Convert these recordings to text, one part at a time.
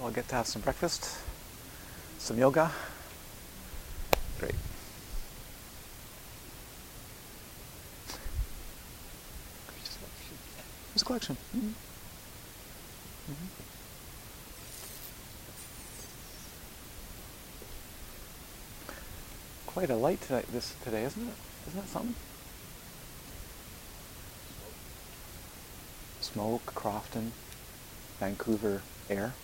I'll get to have some breakfast, some yoga. Great. There's a collection. Mm-hmm. Mm-hmm. Quite a light today, this today, isn't it? Isn't that something? Smoke, Crofton, Vancouver air.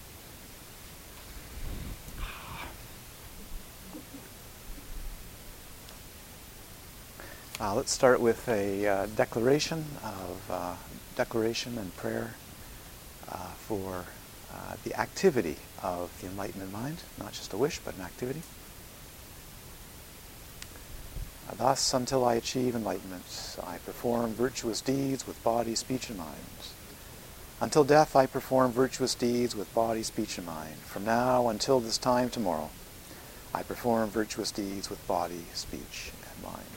Uh, let's start with a uh, declaration of uh, declaration and prayer uh, for uh, the activity of the enlightenment mind, not just a wish, but an activity. Thus, until I achieve enlightenment, I perform virtuous deeds with body, speech, and mind. Until death, I perform virtuous deeds with body, speech, and mind. From now until this time tomorrow, I perform virtuous deeds with body, speech, and mind.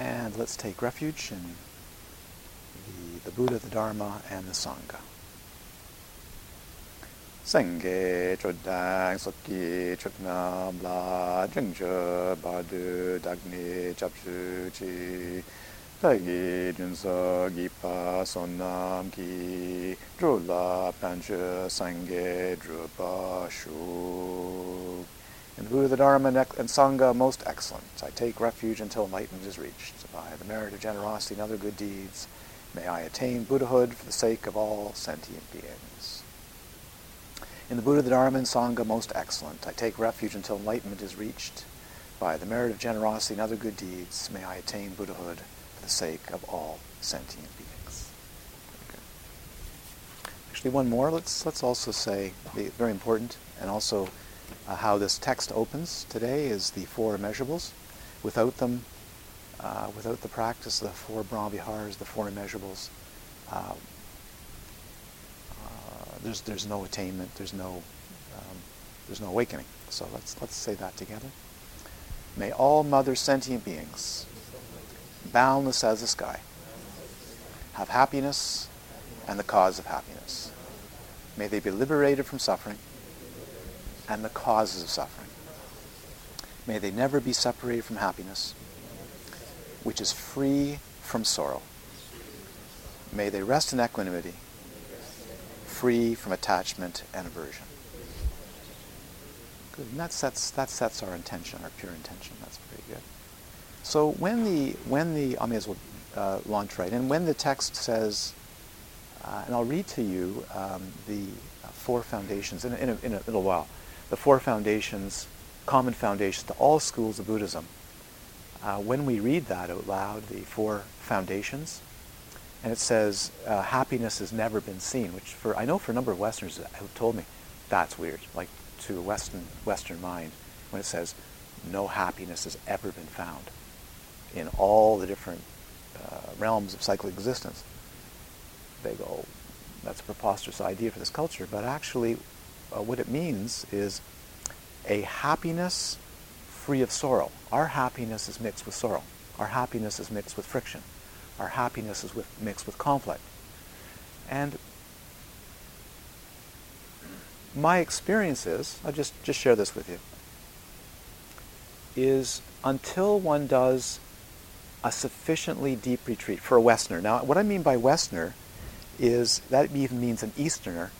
And let's take refuge in the, the Buddha, the Dharma, and the Sangha. Sangye chodang sokki choknam la jengje badu dagni chapshu chi tagi junso gipa sonam ki drula pancha sangye drupa shu. In the Buddha, the Dharma, and Sangha, most excellent. I take refuge until enlightenment is reached. By the merit of generosity and other good deeds, may I attain Buddhahood for the sake of all sentient beings. In the Buddha, the Dharma, and Sangha, most excellent. I take refuge until enlightenment is reached. By the merit of generosity and other good deeds, may I attain Buddhahood for the sake of all sentient beings. Actually, one more. Let's let's also say very important, and also uh, how this text opens today is the four immeasurables. Without them, uh, without the practice of the four Brahmaviharas, the four immeasurables, uh, there's, there's no attainment, there's no, um, there's no awakening. So let's, let's say that together. May all mother sentient beings, boundless as the sky, have happiness and the cause of happiness. May they be liberated from suffering and the causes of suffering. May they never be separated from happiness, which is free from sorrow. May they rest in equanimity free from attachment and aversion. Good. And that sets, that sets our intention, our pure intention. That's pretty good. So when the, when the, I may as well uh, launch right in, when the text says, uh, and I'll read to you um, the four foundations in, in, a, in a little while, the four foundations, common foundations to all schools of Buddhism. Uh, when we read that out loud, the four foundations, and it says uh, happiness has never been seen, which for I know for a number of Westerners have told me that's weird, like to a Western Western mind, when it says no happiness has ever been found in all the different uh, realms of cyclic existence. They go, that's a preposterous idea for this culture, but actually, uh, what it means is a happiness free of sorrow. Our happiness is mixed with sorrow. Our happiness is mixed with friction our happiness is with, mixed with conflict. And my experience is, I'll just, just share this with you, is until one does a sufficiently deep retreat for a Westerner. Now, what I mean by Westerner is that even means an Easterner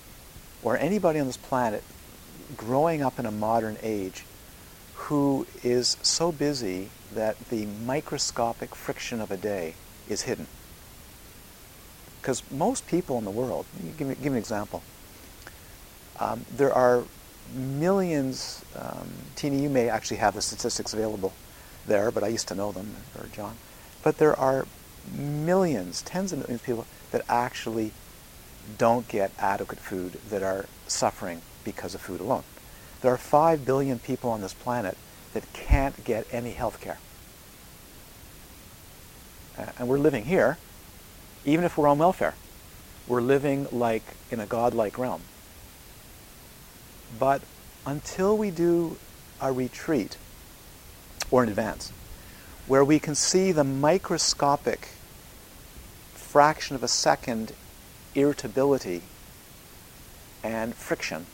or anybody on this planet growing up in a modern age who is so busy that the microscopic friction of a day is hidden. Because most people in the world, give me, give me an example. Um, there are millions, um, Tina, you may actually have the statistics available there, but I used to know them, or John. But there are millions, tens of millions of people that actually don't get adequate food, that are suffering because of food alone. There are 5 billion people on this planet that can't get any health care uh, and we're living here, even if we're on welfare, we're living like in a godlike realm. But until we do a retreat or an advance, where we can see the microscopic fraction of a second irritability and friction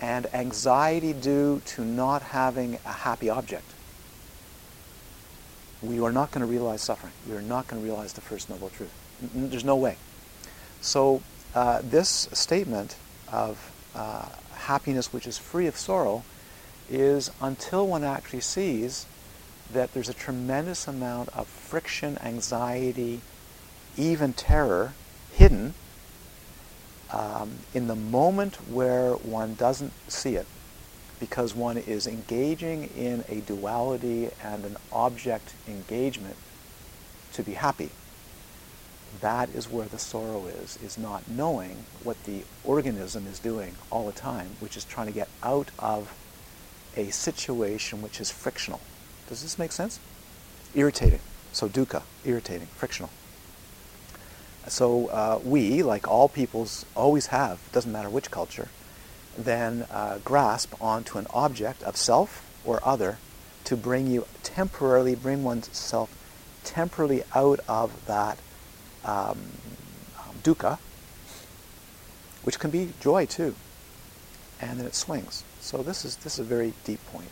and anxiety due to not having a happy object, we are not going to realize suffering. We are not going to realize the first noble truth. There's no way. So, uh, this statement of uh, happiness which is free of sorrow is until one actually sees that there's a tremendous amount of friction, anxiety, even terror hidden um, in the moment where one doesn't see it because one is engaging in a duality and an object engagement to be happy. That is where the sorrow is, is not knowing what the organism is doing all the time, which is trying to get out of a situation which is frictional. Does this make sense? Irritating. So dukkha, irritating, frictional. So uh, we, like all peoples, always have, doesn't matter which culture, then uh, grasp onto an object of self or other to bring you temporarily, bring oneself temporarily out of that um, dukkha, which can be joy too. And then it swings. So this is, this is a very deep point.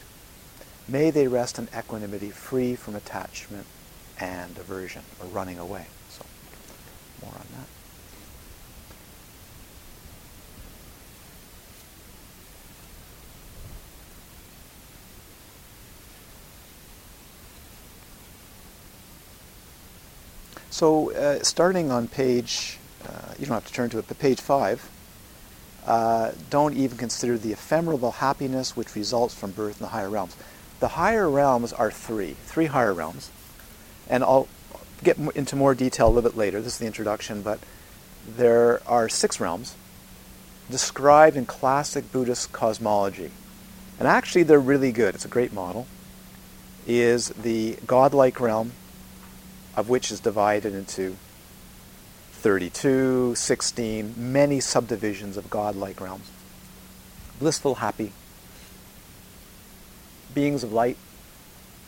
May they rest in equanimity, free from attachment and aversion, or running away. More on that. So uh, starting on page, uh, you don't have to turn to it, but page five, uh, don't even consider the ephemeral happiness which results from birth in the higher realms. The higher realms are three, three higher realms. And I'll get into more detail a little bit later. This is the introduction, but there are six realms described in classic Buddhist cosmology. And actually, they're really good. It's a great model. Is the godlike realm, of which is divided into 32, 16, many subdivisions of godlike realms. Blissful, happy, beings of light,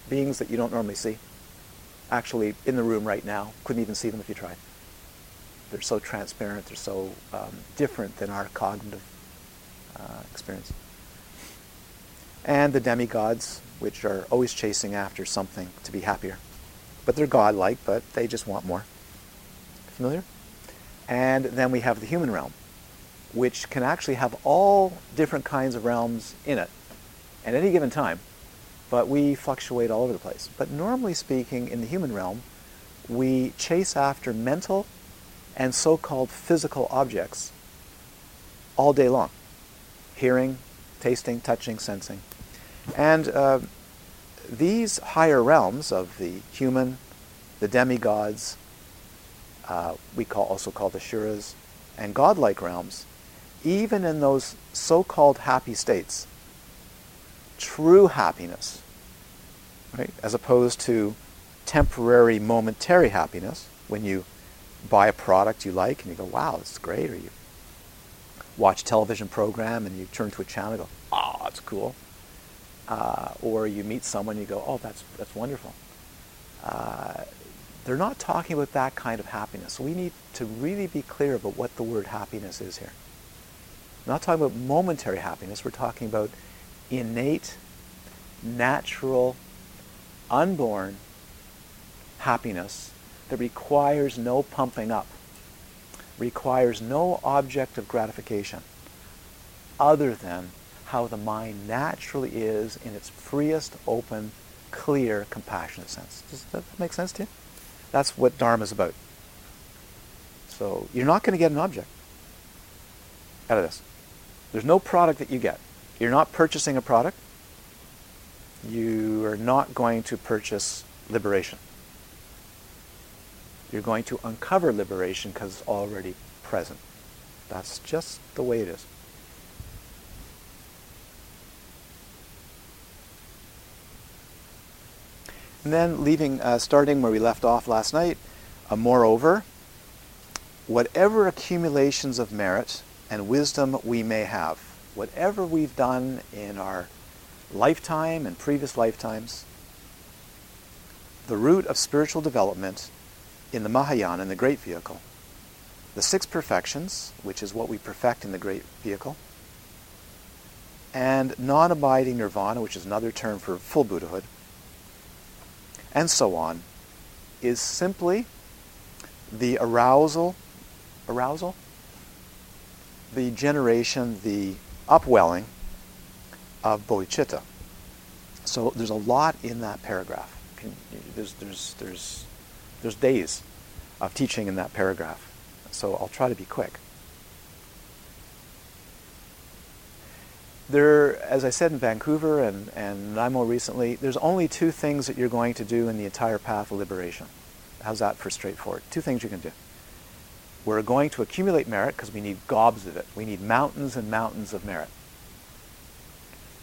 beings that you don't normally see. Actually, in the room right now, couldn't even see them if you tried. They're so transparent, they're so um, different than our cognitive uh, experience. And the demigods, which are always chasing after something to be happier. But they're godlike, but they just want more. Familiar? And then we have the human realm, which can actually have all different kinds of realms in it at any given time, but we fluctuate all over the place. But normally speaking, in the human realm, we chase after mental and so called physical objects all day long hearing, tasting, touching, sensing. And uh, these higher realms of the human, the demigods, uh, we call, also call the Shuras, and godlike realms, even in those so-called happy states, true happiness, right, as opposed to temporary, momentary happiness, when you buy a product you like and you go, wow, this is great, or you watch a television program and you turn to a channel and go, oh, that's cool. Uh, or you meet someone and you go, oh, that's, that's wonderful. Uh, they're not talking about that kind of happiness. We need to really be clear about what the word happiness is here. We're not talking about momentary happiness. We're talking about innate, natural, unborn happiness that requires no pumping up, requires no object of gratification other than how the mind naturally is in its freest, open, clear, compassionate sense. Does that make sense to you? That's what Dharma is about. So you're not going to get an object out of this. There's no product that you get. You're not purchasing a product. You are not going to purchase liberation. You're going to uncover liberation because it's already present. That's just the way it is. And then leaving, uh, starting where we left off last night, uh, moreover, whatever accumulations of merit and wisdom we may have, whatever we've done in our lifetime and previous lifetimes, the root of spiritual development in the Mahayana, in the great vehicle, the six perfections, which is what we perfect in the great vehicle, and non abiding nirvana, which is another term for full Buddhahood, and so on, is simply the arousal, arousal, the generation, the upwelling of bodhicitta. So there's a lot in that paragraph. There's, there's, there's, there's days of teaching in that paragraph. So I'll try to be quick. There, as I said in Vancouver and, and more recently, there's only two things that you're going to do in the entire path of liberation. How's that for straightforward? Two things you can do. We're going to accumulate merit because we need gobs of it. We need mountains and mountains of merit.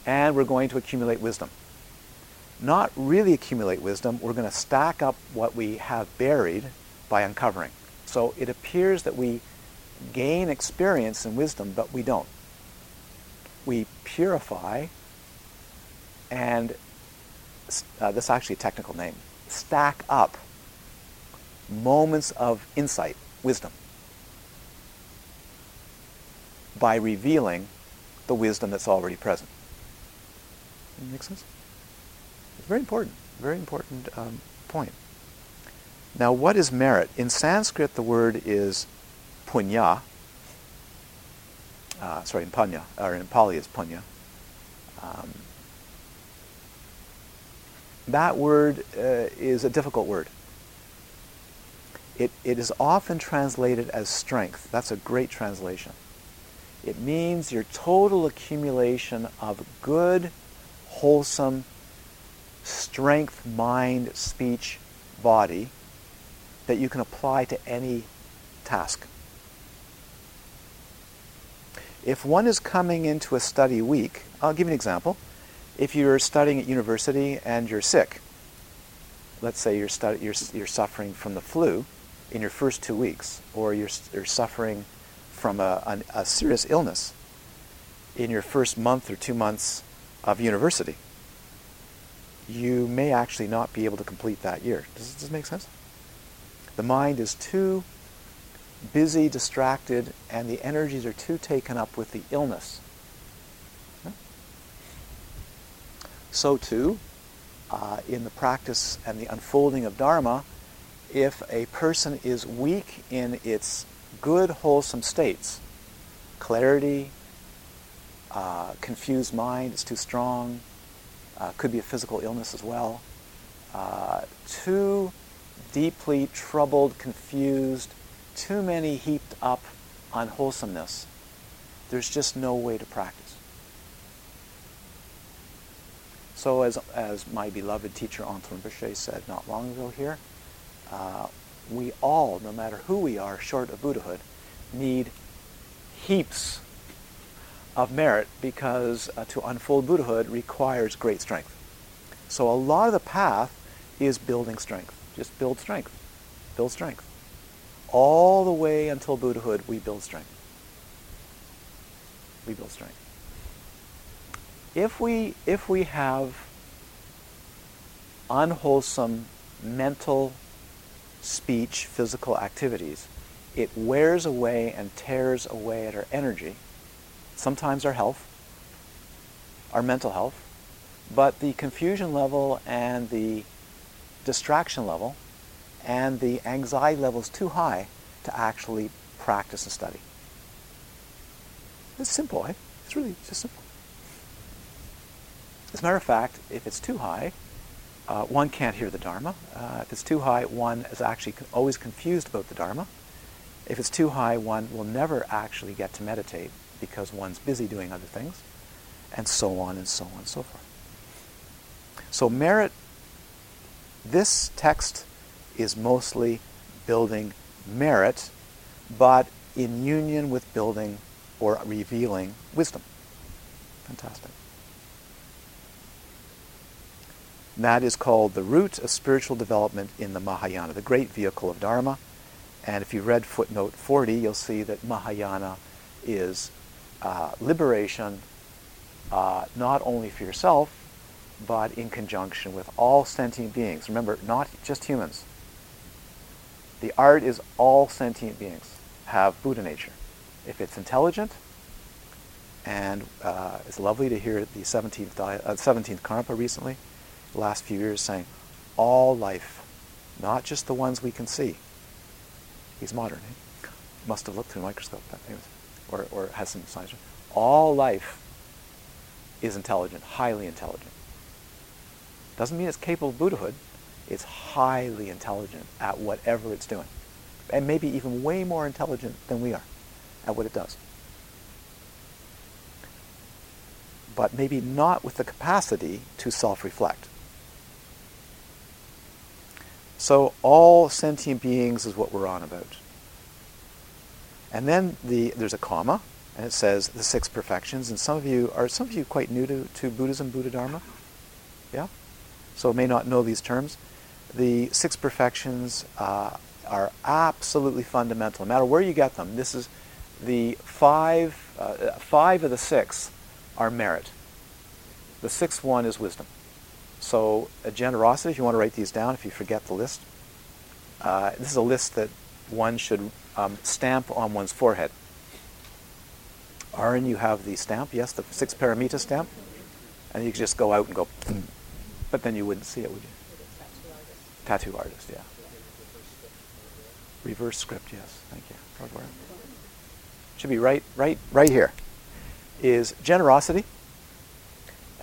And we're going to accumulate wisdom. Not really accumulate wisdom, we're going to stack up what we have buried by uncovering. So it appears that we gain experience and wisdom, but we don't. We purify and uh, this is actually a technical name stack up moments of insight, wisdom by revealing the wisdom that's already present. Make sense? It's very important, very important um, point. Now, what is merit? In Sanskrit, the word is punya. Uh, sorry, in panya, or in Pali is punya. Um, that word uh, is a difficult word. It, it is often translated as strength. That's a great translation. It means your total accumulation of good, wholesome strength, mind, speech, body that you can apply to any task. If one is coming into a study week, I'll give you an example. If you're studying at university and you're sick, let's say you're, you're, you're suffering from the flu in your first two weeks, or you're, you're suffering from a, a, serious illness in your first month or two months of university, you may actually not be able to complete that year. Does, does this make sense? The mind is too busy, distracted, and the energies are too taken up with the illness. So, too, uh, in the practice and the unfolding of Dharma, if a person is weak in its good, wholesome states. Clarity, uh, confused mind is too strong, uh, could be a physical illness as well. Uh, too deeply troubled, confused, too many heaped up unwholesomeness. There's just no way to practice. So, as, as my beloved teacher Antoine Rinpoche said not long ago here, uh, we all, no matter who we are, short of Buddhahood, need heaps of merit because uh, to unfold Buddhahood requires great strength. So a lot of the path is building strength. Just build strength. Build strength. All the way until Buddhahood, we build strength. We build strength. If we, if we have unwholesome mental speech, physical activities, it wears away and tears away at our energy, sometimes our health, our mental health, but the confusion level and the distraction level and the anxiety level is too high to actually practice and study. It's simple, eh? It's really just simple. As a matter of fact, if it's too high, uh, one can't hear the Dharma. Uh, if it's too high, one is actually always confused about the Dharma. If it's too high, one will never actually get to meditate because one's busy doing other things, and so on and so on and so forth. So, merit, this text is mostly building merit, but in union with building or revealing wisdom. Fantastic. That is called the root of spiritual development in the Mahayana, the great vehicle of Dharma. And if you read footnote 40, you'll see that Mahayana is uh, liberation uh, not only for yourself, but in conjunction with all sentient beings. Remember, not just humans. The art is all sentient beings. have Buddha nature. If it's intelligent, and uh, it's lovely to hear the 17th, di- uh, 17th Karmapa recently, the last few years, saying all life, not just the ones we can see. He's modern. Eh? He Must have looked through a microscope, anyways, or, or has some science. All life is intelligent, highly intelligent. Doesn't mean it's capable of Buddhahood. It's highly intelligent at whatever it's doing. And maybe even way more intelligent than we are at what it does. But maybe not with the capacity to self-reflect. So all sentient beings is what we're on about. And then the, there's a comma, and it says the six perfections. And some of you are some of you quite new to, to Buddhism, Buddha Dharma? Yeah? So may not know these terms. The six perfections uh, are absolutely fundamental. No matter where you get them, this is the five, uh, five of the six are merit. The sixth one is wisdom. So a generosity, if you want to write these down, if you forget the list, uh, this is a list that one should um, stamp on one's forehead. Aaron, you have the stamp, yes, the six paramita stamp, and you could just go out and go, but then you wouldn't see it, would you? Tattoo artist, yeah. Reverse script, yes. Thank you. Should be right, right, right here. Is generosity.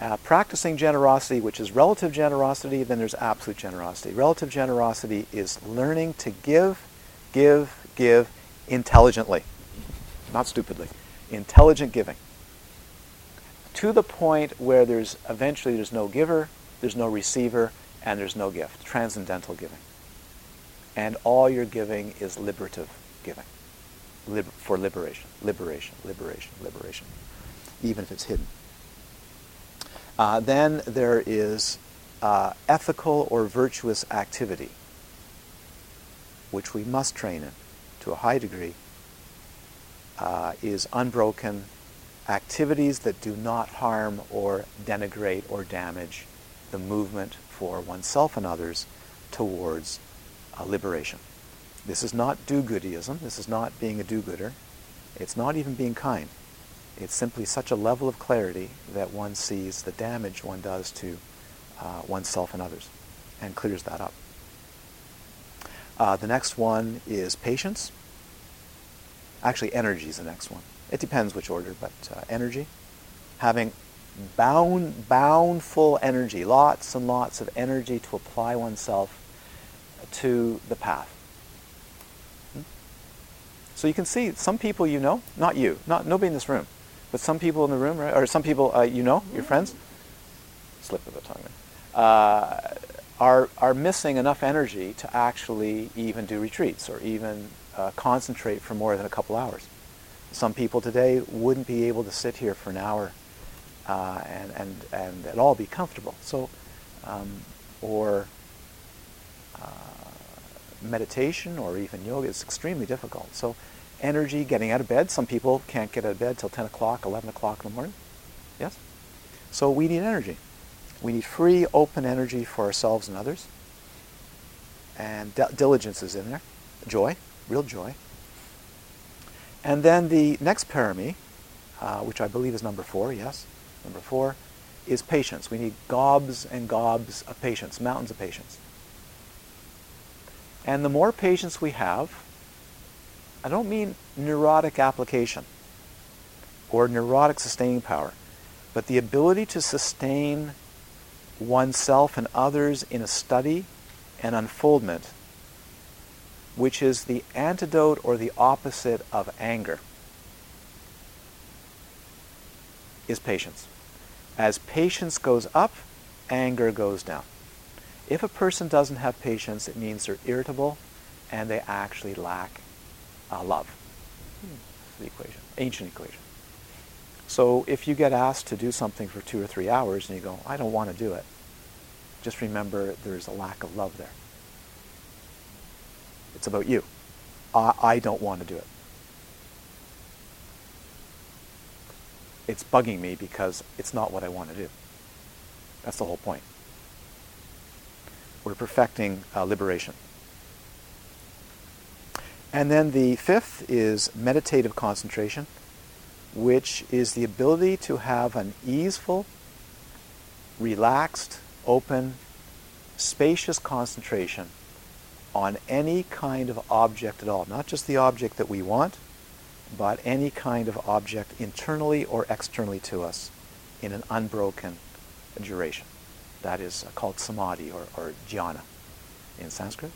Uh, practicing generosity, which is relative generosity, then there's absolute generosity. Relative generosity is learning to give, give, give intelligently, not stupidly. Intelligent giving. To the point where there's eventually there's no giver, there's no receiver, and there's no gift. Transcendental giving. And all you're giving is liberative giving. Lib- for liberation, liberation, liberation, liberation, even if it's hidden. Uh, then there is uh, ethical or virtuous activity, which we must train in to a high degree, uh, is unbroken activities that do not harm or denigrate or damage the movement for oneself and others towards uh, liberation. This is not do-goodism. This is not being a do-gooder. It's not even being kind. It's simply such a level of clarity that one sees the damage one does to uh, oneself and others and clears that up. Uh, the next one is patience. Actually, energy is the next one. It depends which order, but uh, energy. Having bound, boundful energy, lots and lots of energy to apply oneself to the path. Hmm? So you can see some people you know, not you, not nobody in this room, but some people in the room, right, or some people uh, you know, your friends, slip of the tongue, uh, are are missing enough energy to actually even do retreats or even uh, concentrate for more than a couple hours. Some people today wouldn't be able to sit here for an hour uh, and, and, and at all be comfortable. So, um, or uh, meditation or even yoga is extremely difficult. So, energy, getting out of bed. Some people can't get out of bed till 10 o'clock, 11 o'clock in the morning. Yes? So, we need energy. We need free, open energy for ourselves and others. And d- diligence is in there. Joy, real joy. And then the next parami, uh, which I believe is number four, yes, Number four is patience. We need gobs and gobs of patience, mountains of patience. And the more patience we have, I don't mean neurotic application or neurotic sustaining power, but the ability to sustain oneself and others in a study and unfoldment, which is the antidote or the opposite of anger, is patience. As patience goes up, anger goes down. If a person doesn't have patience, it means they're irritable and they actually lack uh, love. The equation, ancient equation. So if you get asked to do something for two or three hours and you go, I don't want to do it, just remember there's a lack of love there. It's about you. I, I don't want to do it. it's bugging me because it's not what I want to do. That's the whole point. We're perfecting uh, liberation. And then the fifth is meditative concentration, which is the ability to have an easeful, relaxed, open, spacious concentration on any kind of object at all. Not just the object that we want, but any kind of object internally or externally to us in an unbroken duration. That is uh, called samadhi or, or jhana in Sanskrit.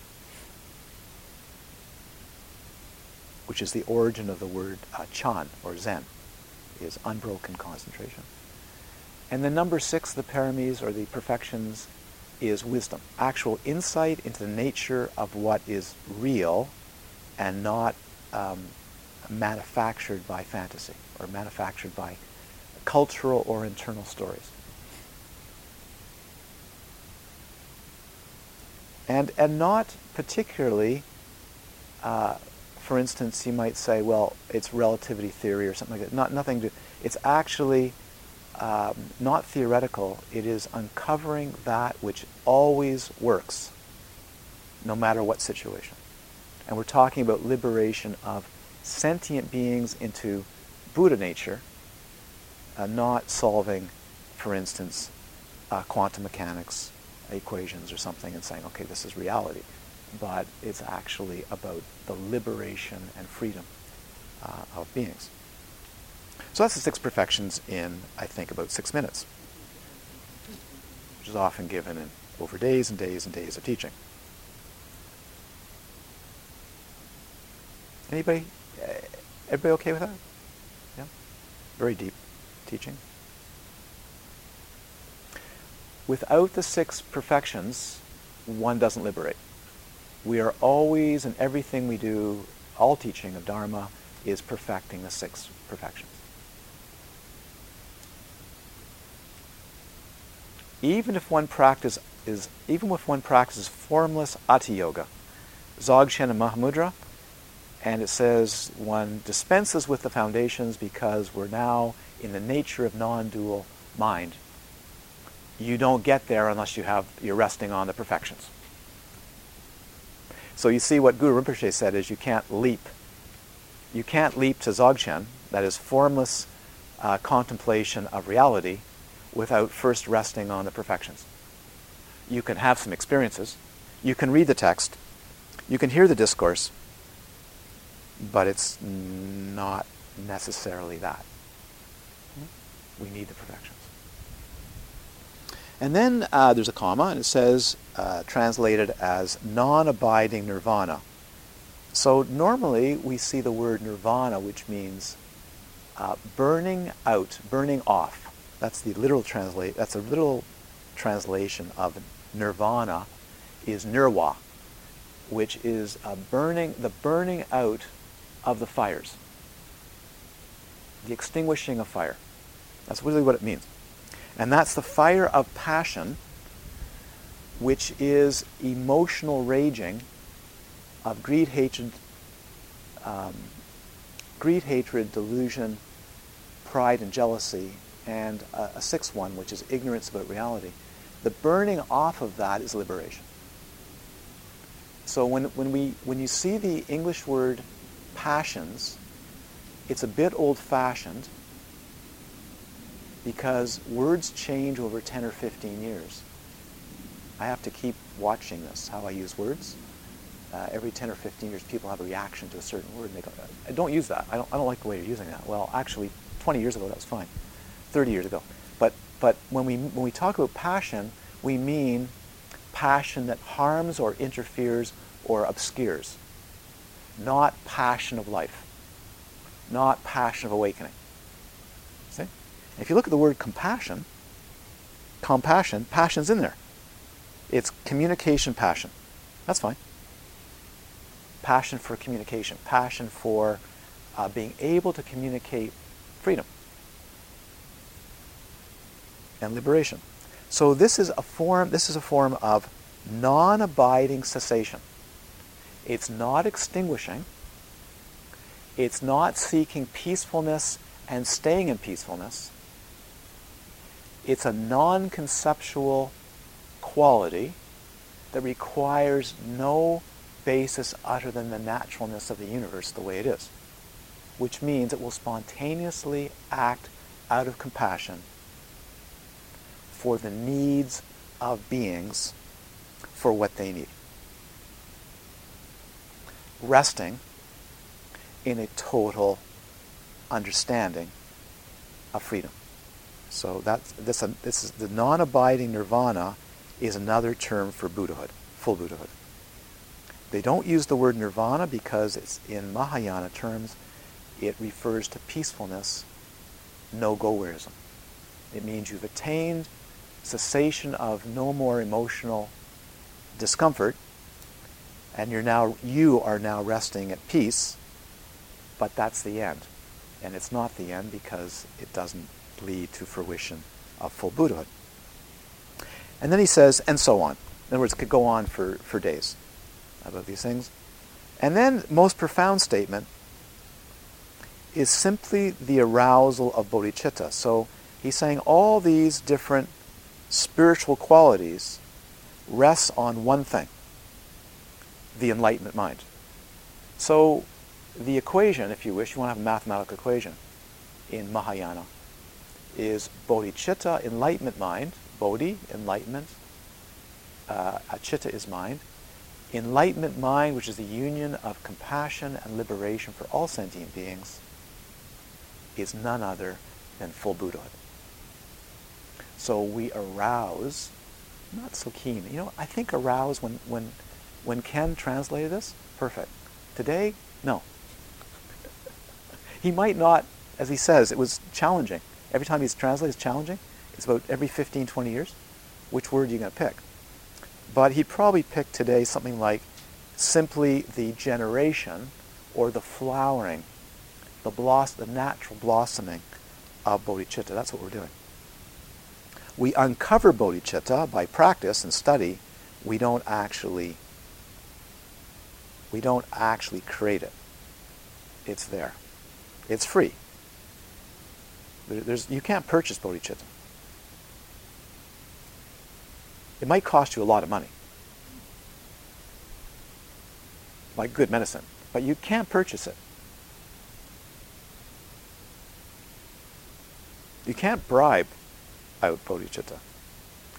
Which is the origin of the word uh, chan or zen, is unbroken concentration. And the number six, the paramis or the perfections, is wisdom, actual insight into the nature of what is real and not um, manufactured by fantasy or manufactured by cultural or internal stories. And, and not particularly uh, for instance, you might say, well, it's relativity theory or something like that. Not nothing to. It's actually um, not theoretical. It is uncovering that which always works, no matter what situation. And we're talking about liberation of sentient beings into Buddha nature, uh, not solving, for instance, uh, quantum mechanics equations or something and saying, okay, this is reality but it's actually about the liberation and freedom uh, of beings. So that's the six perfections in, I think, about six minutes, which is often given in over days and days and days of teaching. Anybody? Uh, everybody okay with that? Yeah? Very deep teaching. Without the six perfections, one doesn't liberate we are always, in everything we do, all teaching of Dharma is perfecting the six perfections. Even if one practice is, even if one practices formless Ati Yoga, Dzogchen and Mahamudra, and it says one dispenses with the foundations because we're now in the nature of non-dual mind. You don't get there unless you have you're resting on the perfections. So you see what Guru Rinpoche said is you can't leap. You can't leap to Dzogchen, that is formless uh, contemplation of reality, without first resting on the perfections. You can have some experiences. You can read the text. You can hear the discourse. But it's not necessarily that. We need the perfections. And then uh, there's a comma, and it says, uh, translated as non abiding nirvana. So normally we see the word nirvana, which means uh, burning out, burning off. That's the literal translate. That's a literal translation of nirvana, is nirwa, which is burning, the burning out of the fires, the extinguishing of fire. That's really what it means. And that's the fire of passion, which is emotional raging of greed, hatred, um, greed, hatred, delusion, pride, and jealousy, and a, a sixth one, which is ignorance about reality. The burning off of that is liberation. So when, when, we, when you see the English word passions, it's a bit old-fashioned because words change over 10 or 15 years. I have to keep watching this, how I use words. Uh, every 10 or 15 years, people have a reaction to a certain word, and they go, I don't use that. I don't, I don't like the way you're using that. Well, actually, 20 years ago, that was fine. 30 years ago. But, but when, we, when we talk about passion, we mean passion that harms or interferes or obscures, not passion of life, not passion of awakening. See? If you look at the word compassion, compassion, passion's in there. It's communication passion. That's fine. Passion for communication, passion for uh, being able to communicate freedom and liberation. So this is a form. This is a form of non-abiding cessation. It's not extinguishing. It's not seeking peacefulness and staying in peacefulness. It's a non conceptual quality that requires no basis other than the naturalness of the universe the way it is, which means it will spontaneously act out of compassion for the needs of beings for what they need. Resting in a total understanding of freedom. So that's this, this is the non-abiding nirvana is another term for Buddhahood, full Buddhahood. They don't use the word nirvana because it's in Mahayana terms, it refers to peacefulness, no goerism. It means you've attained cessation of no more emotional discomfort, and you're now you are now resting at peace, but that's the end. And it's not the end because it doesn't lead to fruition of full Buddhahood. And then he says, and so on. In other words, it could go on for, for days about these things. And then, most profound statement is simply the arousal of bodhicitta. So he's saying all these different spiritual qualities rest on one thing the enlightenment mind. So the equation, if you wish, you want to have a mathematical equation in Mahayana, is bodhicitta, enlightenment mind, bodhi, enlightenment, uh, chitta is mind, enlightenment mind, which is the union of compassion and liberation for all sentient beings, is none other than full Buddhahood. So we arouse, not so keen. You know, I think arouse when when when Ken translated this, perfect. Today, no. he might not, as he says, it was challenging. Every time he's translated, it's challenging. It's about every 15, 20 years. Which word are you going to pick? But he'd probably picked today something like simply the generation or the flowering, the, bloss- the natural blossoming of bodhicitta. That's what we're doing. We uncover bodhicitta by practice and study. We don't actually we don't actually create it. It's there. It's free. There's, you can't purchase bodhicitta. It might cost you a lot of money, like good medicine, but you can't purchase it. You can't bribe out bodhicitta,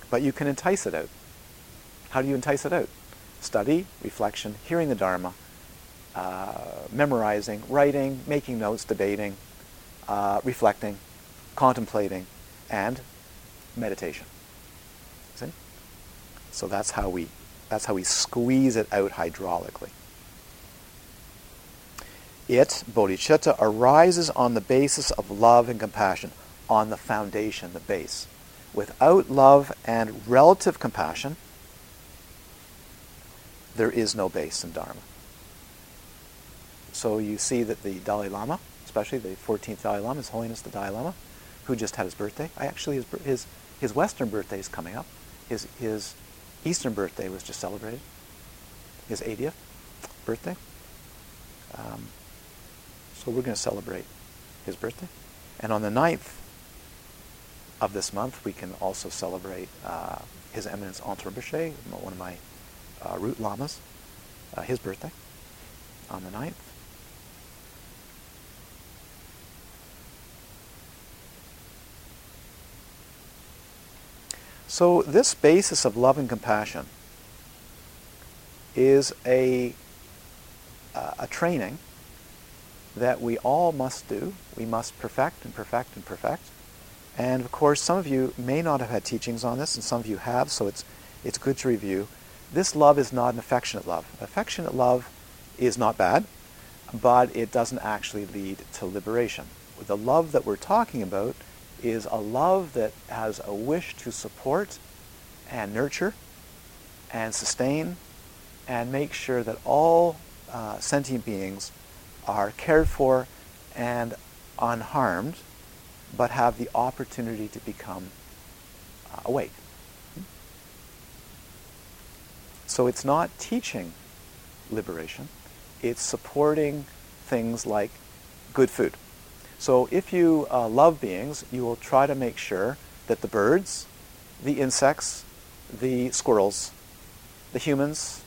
but you can entice it out. How do you entice it out? Study, reflection, hearing the Dharma, uh, memorizing, writing, making notes, debating, uh, reflecting, contemplating, and meditation. So that's how we that's how we squeeze it out hydraulically. It, bodhicitta, arises on the basis of love and compassion, on the foundation, the base. Without love and relative compassion, there is no base in Dharma. So you see that the Dalai Lama, especially the 14th Dalai Lama, His Holiness the Dalai Lama, who just had his birthday, I actually his, his, his Western birthday is coming up. His, his Eastern birthday was just celebrated, his 80th birthday. Um, so we're going to celebrate his birthday. And on the 9th of this month, we can also celebrate uh, His Eminence Antar one of my uh, root lamas, uh, his birthday on the 9th. So this basis of love and compassion is a, uh, a training that we all must do. We must perfect and perfect and perfect. And of course, some of you may not have had teachings on this, and some of you have, so it's, it's good to review. This love is not an affectionate love. Affectionate love is not bad, but it doesn't actually lead to liberation. The love that we're talking about is a love that has a wish to support and nurture and sustain and make sure that all uh, sentient beings are cared for and unharmed, but have the opportunity to become uh, awake. So it's not teaching liberation, it's supporting things like good food. So if you uh, love beings, you will try to make sure that the birds, the insects, the squirrels, the humans,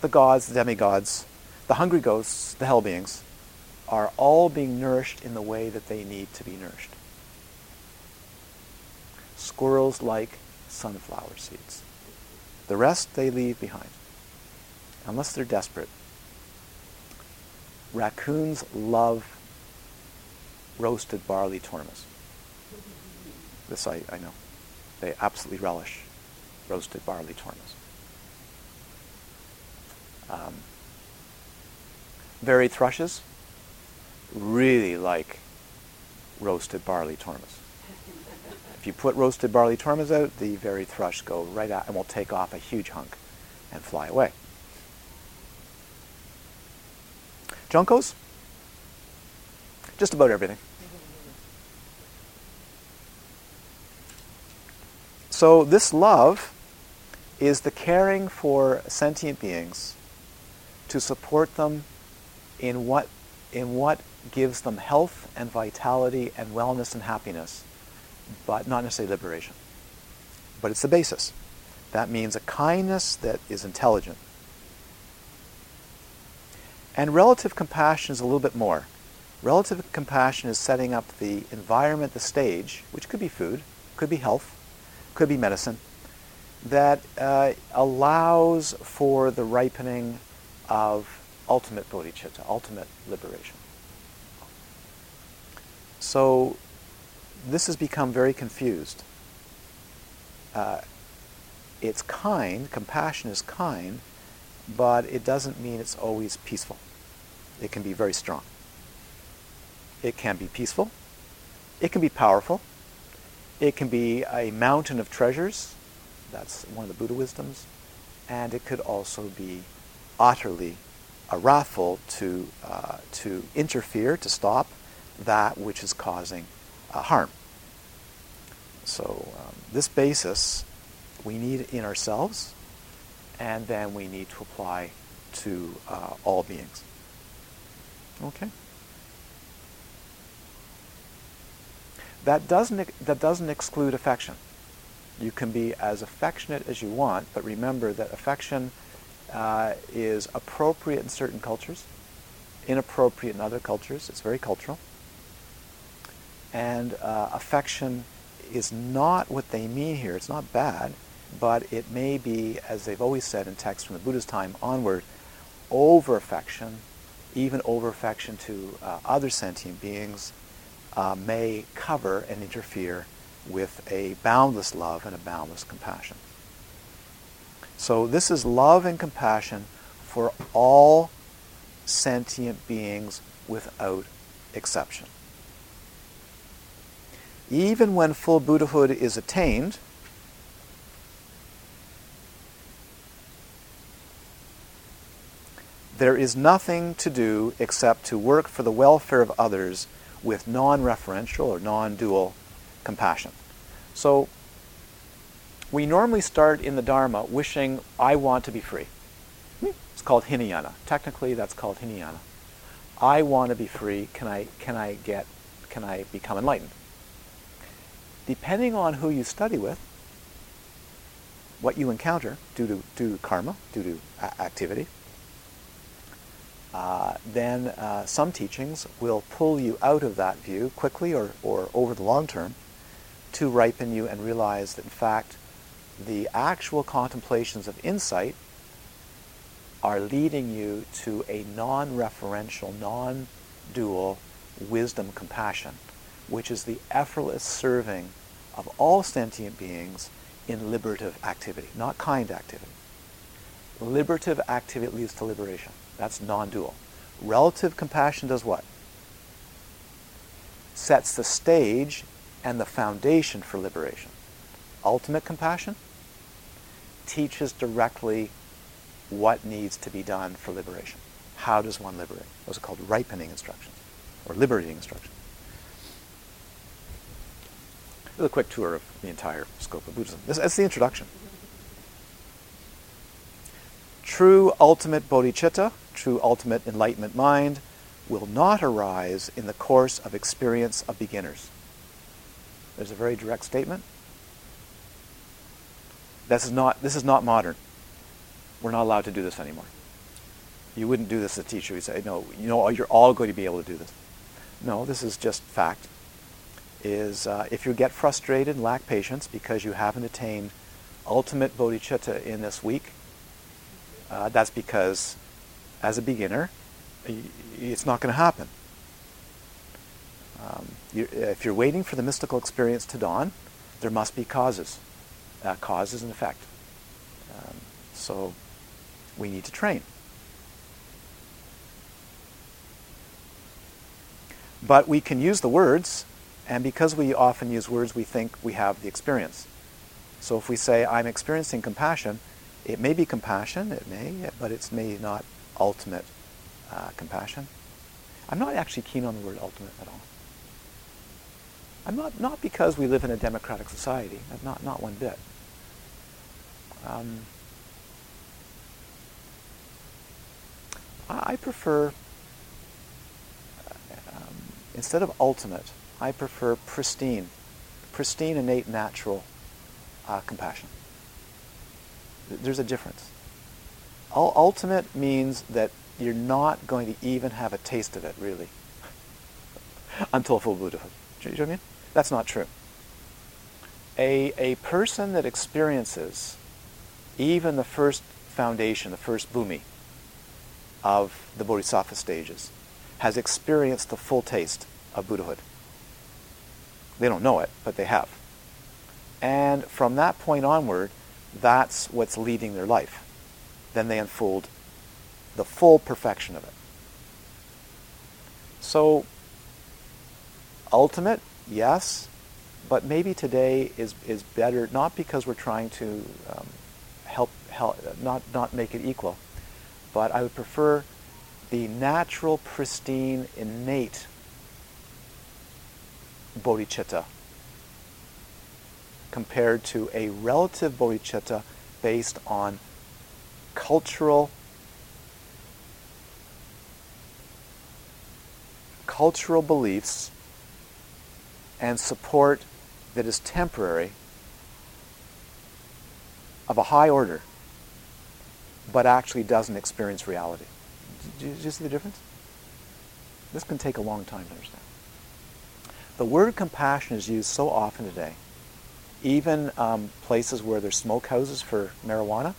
the gods, the demigods, the hungry ghosts, the hell beings, are all being nourished in the way that they need to be nourished. Squirrels like sunflower seeds. The rest they leave behind, unless they're desperate. Raccoons love roasted barley tormas. This I, I know. They absolutely relish roasted barley tormas. Um, varied thrushes really like roasted barley tormas. if you put roasted barley tormas out, the varied thrush go right out and will take off a huge hunk and fly away. Juncos? Just about everything. So this love is the caring for sentient beings to support them in what, in what gives them health and vitality and wellness and happiness, but not necessarily liberation. But it's the basis. That means a kindness that is intelligent. And relative compassion is a little bit more. Relative compassion is setting up the environment, the stage, which could be food, could be health, could be medicine, that uh, allows for the ripening of ultimate bodhicitta, ultimate liberation. So this has become very confused. Uh, it's kind, compassion is kind, but it doesn't mean it's always peaceful. It can be very strong. It can be peaceful. It can be powerful. It can be a mountain of treasures. That's one of the Buddha wisdoms. And it could also be utterly a wrathful to, uh, to interfere, to stop that which is causing uh, harm. So, um, this basis we need in ourselves, and then we need to apply to uh, all beings. Okay? That doesn't, that doesn't exclude affection. You can be as affectionate as you want, but remember that affection uh, is appropriate in certain cultures, inappropriate in other cultures. It's very cultural. And uh, affection is not what they mean here. It's not bad, but it may be, as they've always said in texts from the Buddha's time onward, over affection, even over affection to uh, other sentient beings, uh, may cover and interfere with a boundless love and a boundless compassion. So this is love and compassion for all sentient beings without exception. Even when full Buddhahood is attained, there is nothing to do except to work for the welfare of others with non-referential or non-dual compassion. So we normally start in the Dharma wishing, I want to be free. It's called Hinayana. Technically, that's called Hinayana. I want to be free. Can I, can I get, can I become enlightened? Depending on who you study with, what you encounter due to, due to karma, due to activity, uh, then uh, some teachings will pull you out of that view quickly or, or over the long term to ripen you and realize that in fact the actual contemplations of insight are leading you to a non-referential, non-dual wisdom compassion, which is the effortless serving of all sentient beings in liberative activity, not kind activity. Liberative activity leads to liberation. That's non-dual. Relative compassion does what? Sets the stage and the foundation for liberation. Ultimate compassion teaches directly what needs to be done for liberation. How does one liberate? Those are called ripening instructions or liberating instructions. This is a quick tour of the entire scope of Buddhism. This, that's the introduction. True ultimate bodhicitta, true ultimate enlightenment mind, will not arise in the course of experience of beginners. There's a very direct statement. This is not, this is not modern. We're not allowed to do this anymore. You wouldn't do this as a teacher. You say, no, you know, you're all going to be able to do this. No, this is just fact. Is uh, if you get frustrated and lack patience because you haven't attained ultimate bodhicitta in this week, uh, that's because, as a beginner, it's not going to happen. Um, you, if you're waiting for the mystical experience to dawn, there must be causes. Uh, causes and effect. Um, so we need to train. But we can use the words, and because we often use words, we think we have the experience. So if we say, I'm experiencing compassion, it may be compassion, it may, but it's may not ultimate uh, compassion. I'm not actually keen on the word ultimate at all. I'm not, not because we live in a democratic society, not, not one bit. Um, I, I prefer, uh, um, instead of ultimate, I prefer pristine, pristine, innate, natural uh, compassion. There's a difference. Ultimate means that you're not going to even have a taste of it, really, until full Buddhahood. Do you know what I mean? That's not true. A, a person that experiences even the first foundation, the first bhumi of the bodhisattva stages, has experienced the full taste of Buddhahood. They don't know it, but they have. And from that point onward, that's what's leading their life. Then they unfold the full perfection of it. So, ultimate, yes, but maybe today is, is better, not because we're trying to um, help, help not, not make it equal, but I would prefer the natural, pristine, innate bodhicitta compared to a relative bodhicitta based on cultural cultural beliefs and support that is temporary of a high order but actually doesn't experience reality. Do you, do you see the difference? This can take a long time to understand. The word compassion is used so often today even um, places where there's smokehouses for marijuana.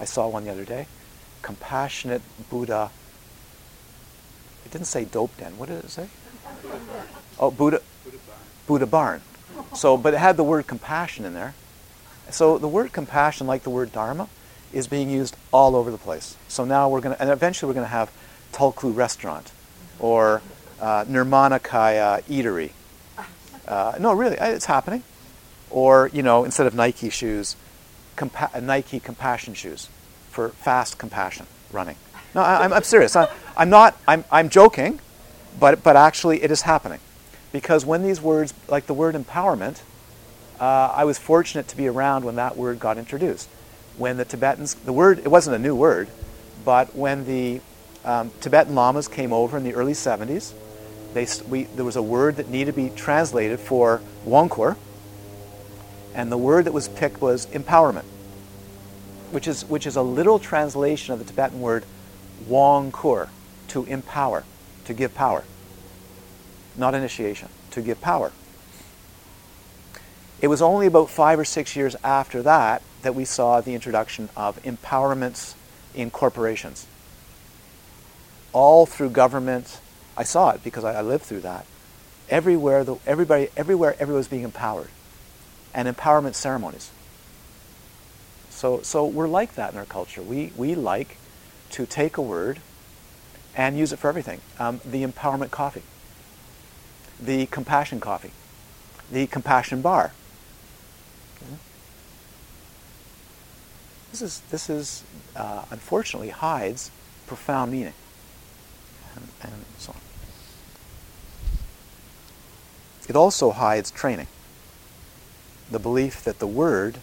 I saw one the other day. Compassionate Buddha. It didn't say dope den. What did it say? Oh, Buddha. Buddha barn. So, but it had the word compassion in there. So the word compassion, like the word dharma, is being used all over the place. So now we're going to, and eventually we're going to have Tulku restaurant or uh, Nirmanakaya eatery. Uh, no, really, it's happening or you know instead of Nike shoes, compa- Nike compassion shoes for fast compassion running. No, I, am serious. I, I'm not. I'm, I'm joking, but but actually it is happening, because when these words, like the word empowerment, uh, I was fortunate to be around when that word got introduced. When the Tibetans, the word it wasn't a new word, but when the um, Tibetan lamas came over in the early 70s, they, we, there was a word that needed to be translated for Wangkur, and the word that was picked was empowerment, which is, which is a literal translation of the Tibetan word wong kur, to empower, to give power. Not initiation, to give power. It was only about five or six years after that that we saw the introduction of empowerments in corporations. All through government. I saw it because I, I lived through that. Everywhere, the, everybody, everywhere, everyone was being empowered and empowerment ceremonies. So, so we're like that in our culture. We, we like to take a word and use it for everything. Um, the empowerment coffee, the compassion coffee, the compassion bar. This is, this is uh, unfortunately hides profound meaning. And, and so on. It also hides training the belief that the word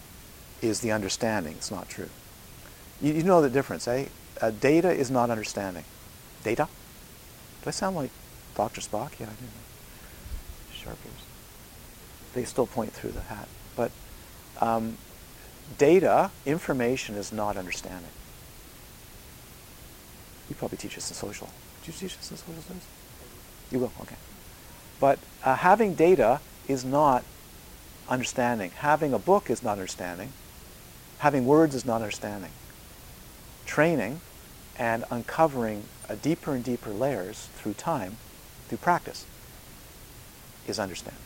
is the understanding. It's not true. You, you know the difference, eh? Uh, data is not understanding. Data? Do I sound like Dr. Spock? Yeah, I do. Sharpers. They still point through the hat. But um, data, information is not understanding. You probably teach us in social. Do you teach us in social studies? You will, okay. But uh, having data is not understanding. Having a book is not understanding. Having words is not understanding. Training and uncovering a deeper and deeper layers through time, through practice, is understanding.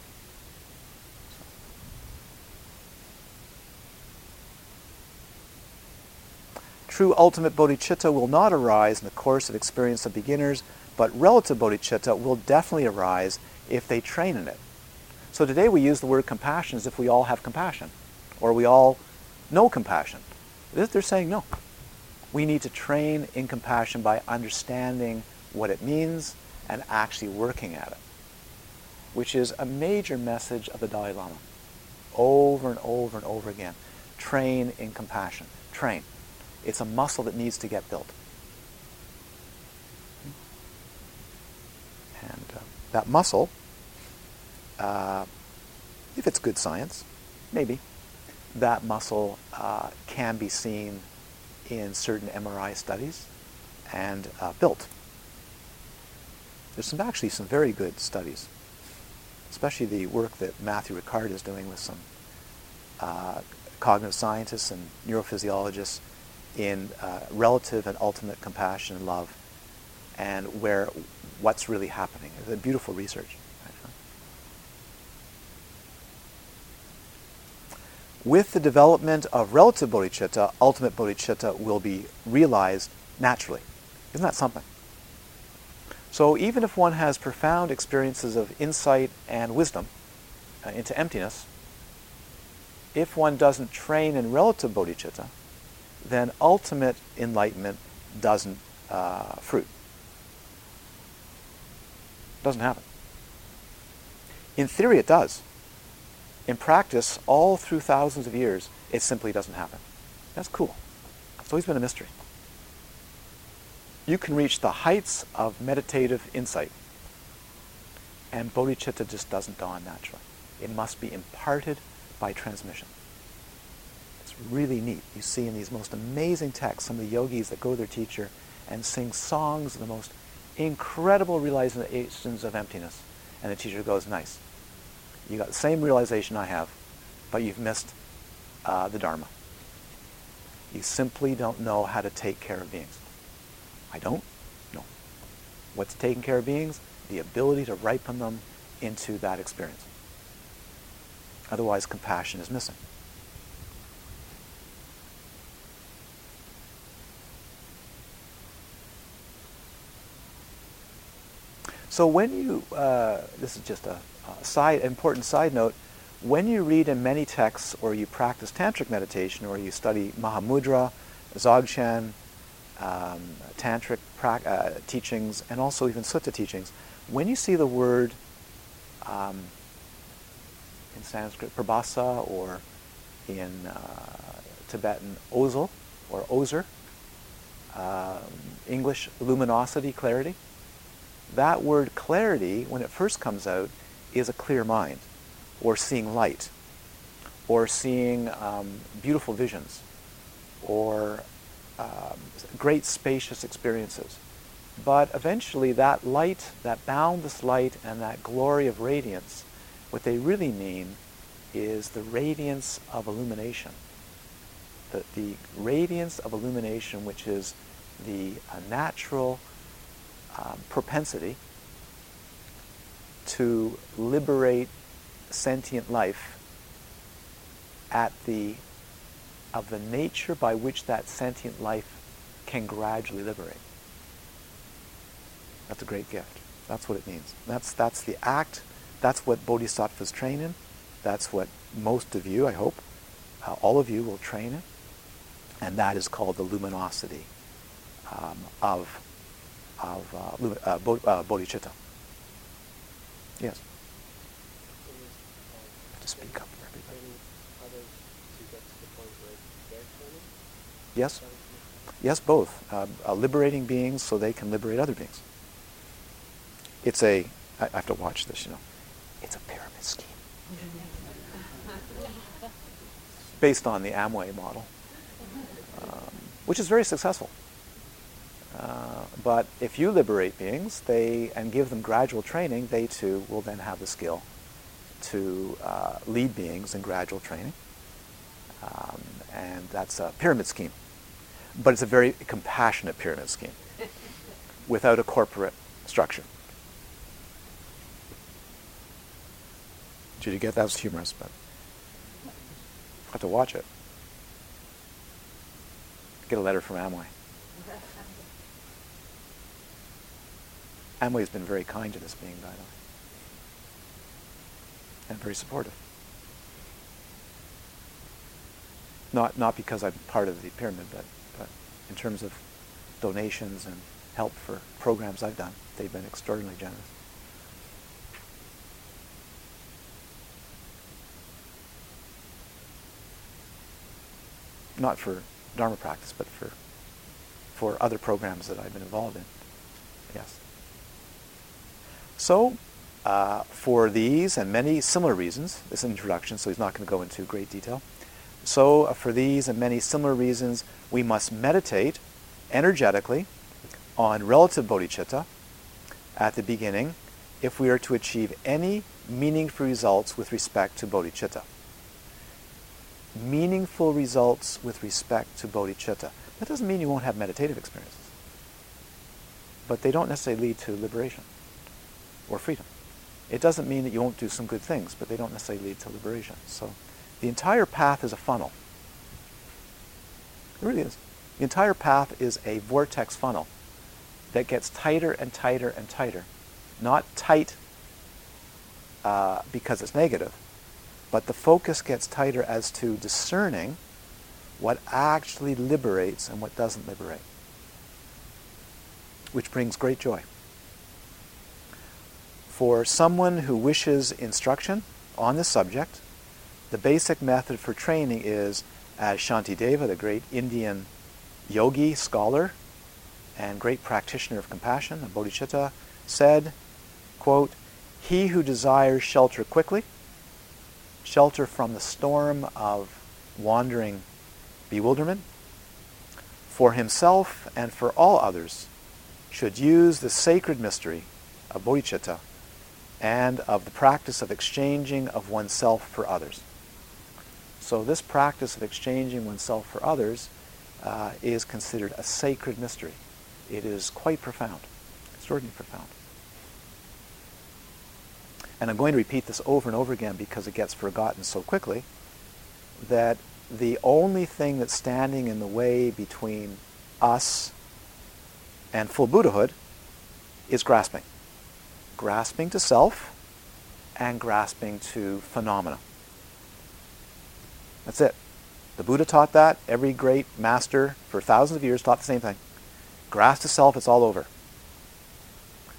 True ultimate bodhicitta will not arise in the course of experience of beginners, but relative bodhicitta will definitely arise if they train in it. So today we use the word compassion as if we all have compassion, or we all know compassion. They're saying no. We need to train in compassion by understanding what it means and actually working at it, which is a major message of the Dalai Lama. Over and over and over again. Train in compassion. Train. It's a muscle that needs to get built. And uh, that muscle, uh, if it's good science, maybe, that muscle uh, can be seen in certain MRI studies and uh, built. There's some actually some very good studies, especially the work that Matthieu Ricard is doing with some uh, cognitive scientists and neurophysiologists in uh, relative and ultimate compassion and love and where what's really happening. It's a beautiful research. With the development of relative bodhicitta, ultimate bodhicitta will be realized naturally. Isn't that something? So even if one has profound experiences of insight and wisdom uh, into emptiness, if one doesn't train in relative bodhicitta, then ultimate enlightenment doesn't uh, fruit. Doesn't happen. In theory, it does. In practice, all through thousands of years, it simply doesn't happen. That's cool. It's always been a mystery. You can reach the heights of meditative insight, and bodhicitta just doesn't dawn naturally. It must be imparted by transmission It's really neat. You see in these most amazing texts some of the yogis that go to their teacher and sing songs of the most incredible realizations of emptiness. And the teacher goes, nice. You got the same realization I have, but you've missed uh, the Dharma. You simply don't know how to take care of beings. I don't? No. What's taking care of beings? The ability to ripen them into that experience. Otherwise, compassion is missing. So when you, uh, this is just a, a, side, important side note, when you read in many texts or you practice tantric meditation or you study Mahamudra, Dzogchen, um, tantric pra- uh, teachings, and also even sutta teachings, when you see the word um, in Sanskrit prabhasa or in uh, Tibetan ozel or ozer, um, English luminosity, clarity, that word clarity, when it first comes out, is a clear mind, or seeing light, or seeing um, beautiful visions, or um, great spacious experiences. But eventually, that light, that boundless light, and that glory of radiance, what they really mean is the radiance of illumination. The, the radiance of illumination, which is the uh, natural um, propensity to liberate sentient life at the of the nature by which that sentient life can gradually liberate. That's a great gift. That's what it means. That's that's the act. That's what bodhisattvas train in. That's what most of you, I hope, uh, all of you will train in, and that is called the luminosity um, of of uh, uh, uh, bodhicitta. Yes. to speak up for everybody. Yes. Yes, both. Uh, uh, liberating beings so they can liberate other beings. It's a, I, I have to watch this, you know. It's a pyramid scheme. based on the Amway model, um, which is very successful. Uh, but if you liberate beings, they and give them gradual training, they too will then have the skill to uh, lead beings in gradual training. Um, and that's a pyramid scheme. But it's a very compassionate pyramid scheme without a corporate structure. Did you get that? was humorous, but I have to watch it. Get a letter from Amway. Amway's been very kind to this being, by the way, and very supportive. Not not because I'm part of the pyramid, but but in terms of donations and help for programs I've done, they've been extraordinarily generous. Not for Dharma practice, but for for other programs that I've been involved in. Yes. So, uh, for these and many similar reasons, this introduction, so he's not going to go into great detail. So, uh, for these and many similar reasons, we must meditate energetically on relative bodhicitta at the beginning if we are to achieve any meaningful results with respect to bodhicitta. Meaningful results with respect to bodhicitta. That doesn't mean you won't have meditative experiences, but they don't necessarily lead to liberation or freedom. It doesn't mean that you won't do some good things, but they don't necessarily lead to liberation. So the entire path is a funnel. It really is. The entire path is a vortex funnel that gets tighter and tighter and tighter. Not tight uh, because it's negative, but the focus gets tighter as to discerning what actually liberates and what doesn't liberate, which brings great joy for someone who wishes instruction on the subject, the basic method for training is, as Shantideva, the great Indian yogi scholar and great practitioner of compassion, a bodhicitta, said, quote, He who desires shelter quickly, shelter from the storm of wandering bewilderment, for himself and for all others, should use the sacred mystery of bodhicitta and of the practice of exchanging of oneself for others. So, this practice of exchanging oneself for others uh, is considered a sacred mystery. It is quite profound, extraordinarily profound. And I'm going to repeat this over and over again because it gets forgotten so quickly that the only thing that's standing in the way between us and full Buddhahood is grasping grasping to self and grasping to phenomena. That's it. The Buddha taught that. Every great master for thousands of years taught the same thing. Grasp to self, it's all over.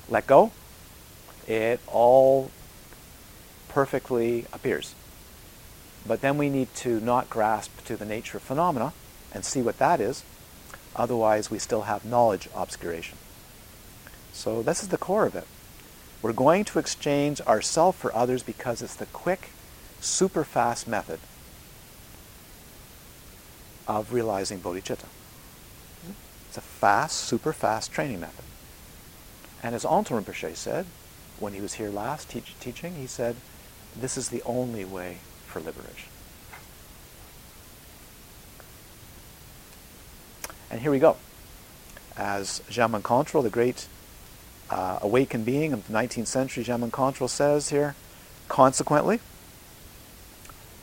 Let go, it all perfectly appears. But then we need to not grasp to the nature of phenomena and see what that is. Otherwise, we still have knowledge obscuration. So, this is the core of it. We're going to exchange ourself for others because it's the quick, super fast method of realizing bodhicitta. It's a fast, super fast training method. And as Anton Rinpoche said, when he was here last teach, teaching, he said, this is the only way for liberation. And here we go. As Jamgon Kongtrul, the great uh, awakened being of the 19th century, Jamgon Kongtrul says here, consequently,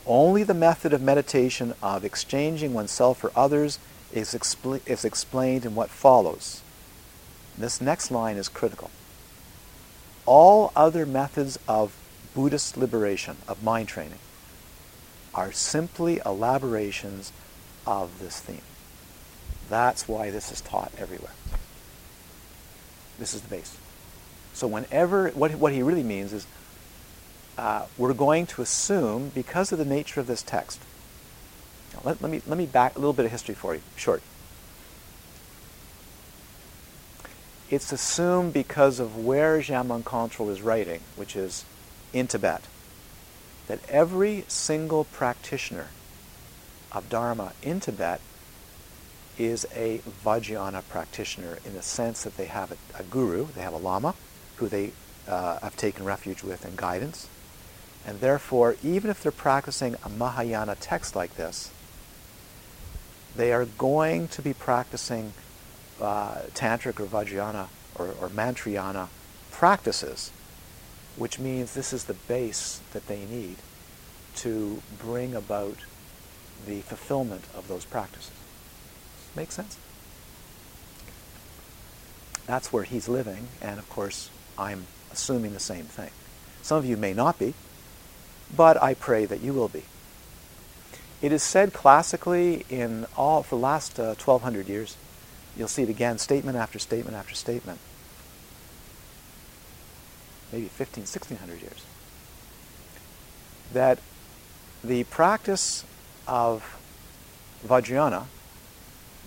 only the method of meditation of exchanging oneself for others is, expl- is explained in what follows. This next line is critical. All other methods of Buddhist liberation, of mind training, are simply elaborations of this theme. That's why this is taught everywhere. This is the base. So whenever, what, what he really means is, uh, we're going to assume, because of the nature of this text, let, let, me, let me back a little bit of history for you, short. It's assumed because of where Jamgon Kongtrul is writing, which is in Tibet, that every single practitioner of Dharma in Tibet is a Vajrayana practitioner in the sense that they have a, a guru, they have a lama, who they uh, have taken refuge with and guidance. And therefore, even if they're practicing a Mahayana text like this, they are going to be practicing uh, tantric or Vajrayana or, or Mantrayana practices, which means this is the base that they need to bring about the fulfillment of those practices. Make sense? That's where he's living, and of course, I'm assuming the same thing. Some of you may not be, but I pray that you will be. It is said classically in all for the last uh, 1200 years, you'll see it again, statement after statement after statement. Maybe 15, 1600 years. That the practice of Vajrayana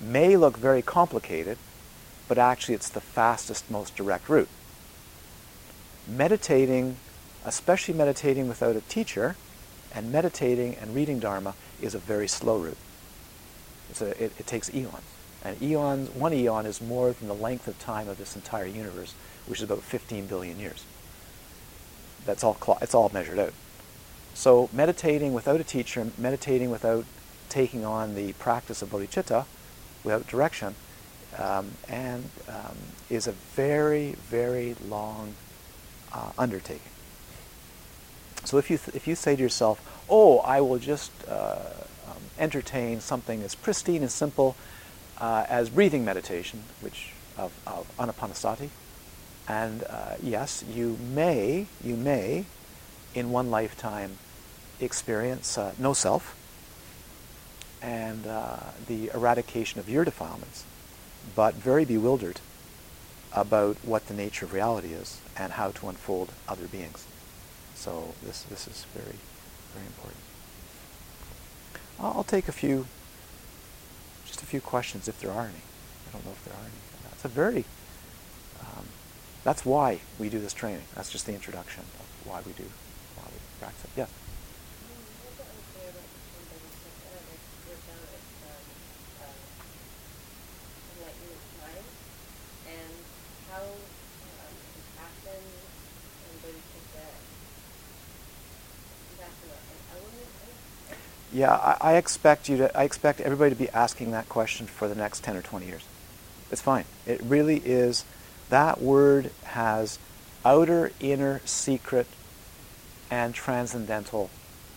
may look very complicated, but actually it's the fastest, most direct route. Meditating, especially meditating without a teacher, and meditating and reading Dharma is a very slow route. A, it, it takes eons. And eons, one eon is more than the length of time of this entire universe, which is about 15 billion years. That's all, it's all measured out. So meditating without a teacher, meditating without taking on the practice of bodhicitta, without direction, um, and um, is a very, very long uh, undertaking. So if you, th- if you say to yourself, oh, I will just uh, um, entertain something as pristine and simple uh, as breathing meditation, which of, of anapanasati, and uh, yes, you may, you may, in one lifetime, experience uh, no self and uh, the eradication of your defilements, but very bewildered about what the nature of reality is and how to unfold other beings. So this, this is very, very important. I'll, take a few, just a few questions if there are any. I don't know if there are any. That's a very, um, that's why we do this training. That's just the introduction of why we do, why we practice. Yes? Yeah, I, I, expect you to. I expect everybody to be asking that question for the next ten or twenty years. It's fine. It really is. That word has outer, inner, secret, and transcendental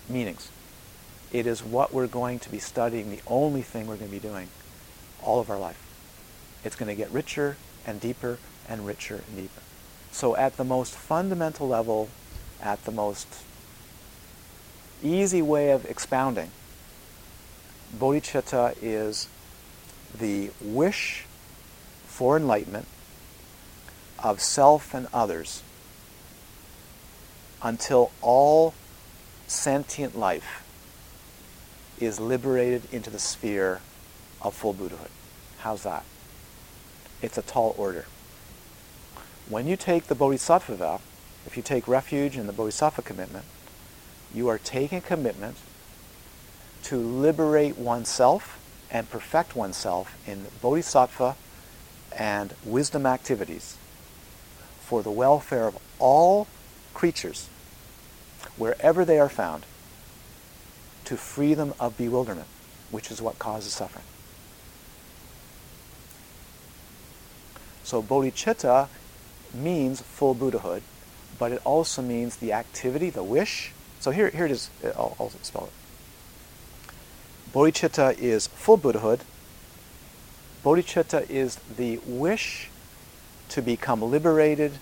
meanings. It is what we're going to be studying. The only thing we're going to be doing all of our life. It's going to get richer and deeper and richer and deeper. So, at the most fundamental level, at the most easy way of expounding bodhicitta is the wish for enlightenment of self and others until all sentient life is liberated into the sphere of full Buddhahood. How's that? It's a tall order. When you take the Bodhisattva vow, if you take refuge in the Bodhisattva commitment, you are taking a commitment to liberate oneself and perfect oneself in bodhisattva and wisdom activities for the welfare of all creatures, wherever they are found, to free them of bewilderment, which is what causes suffering. So bodhicitta means full Buddhahood, but it also means the activity, the wish, so here, here it is. I'll, I'll spell it. Bodhicitta is full Buddhahood. Bodhicitta is the wish to become liberated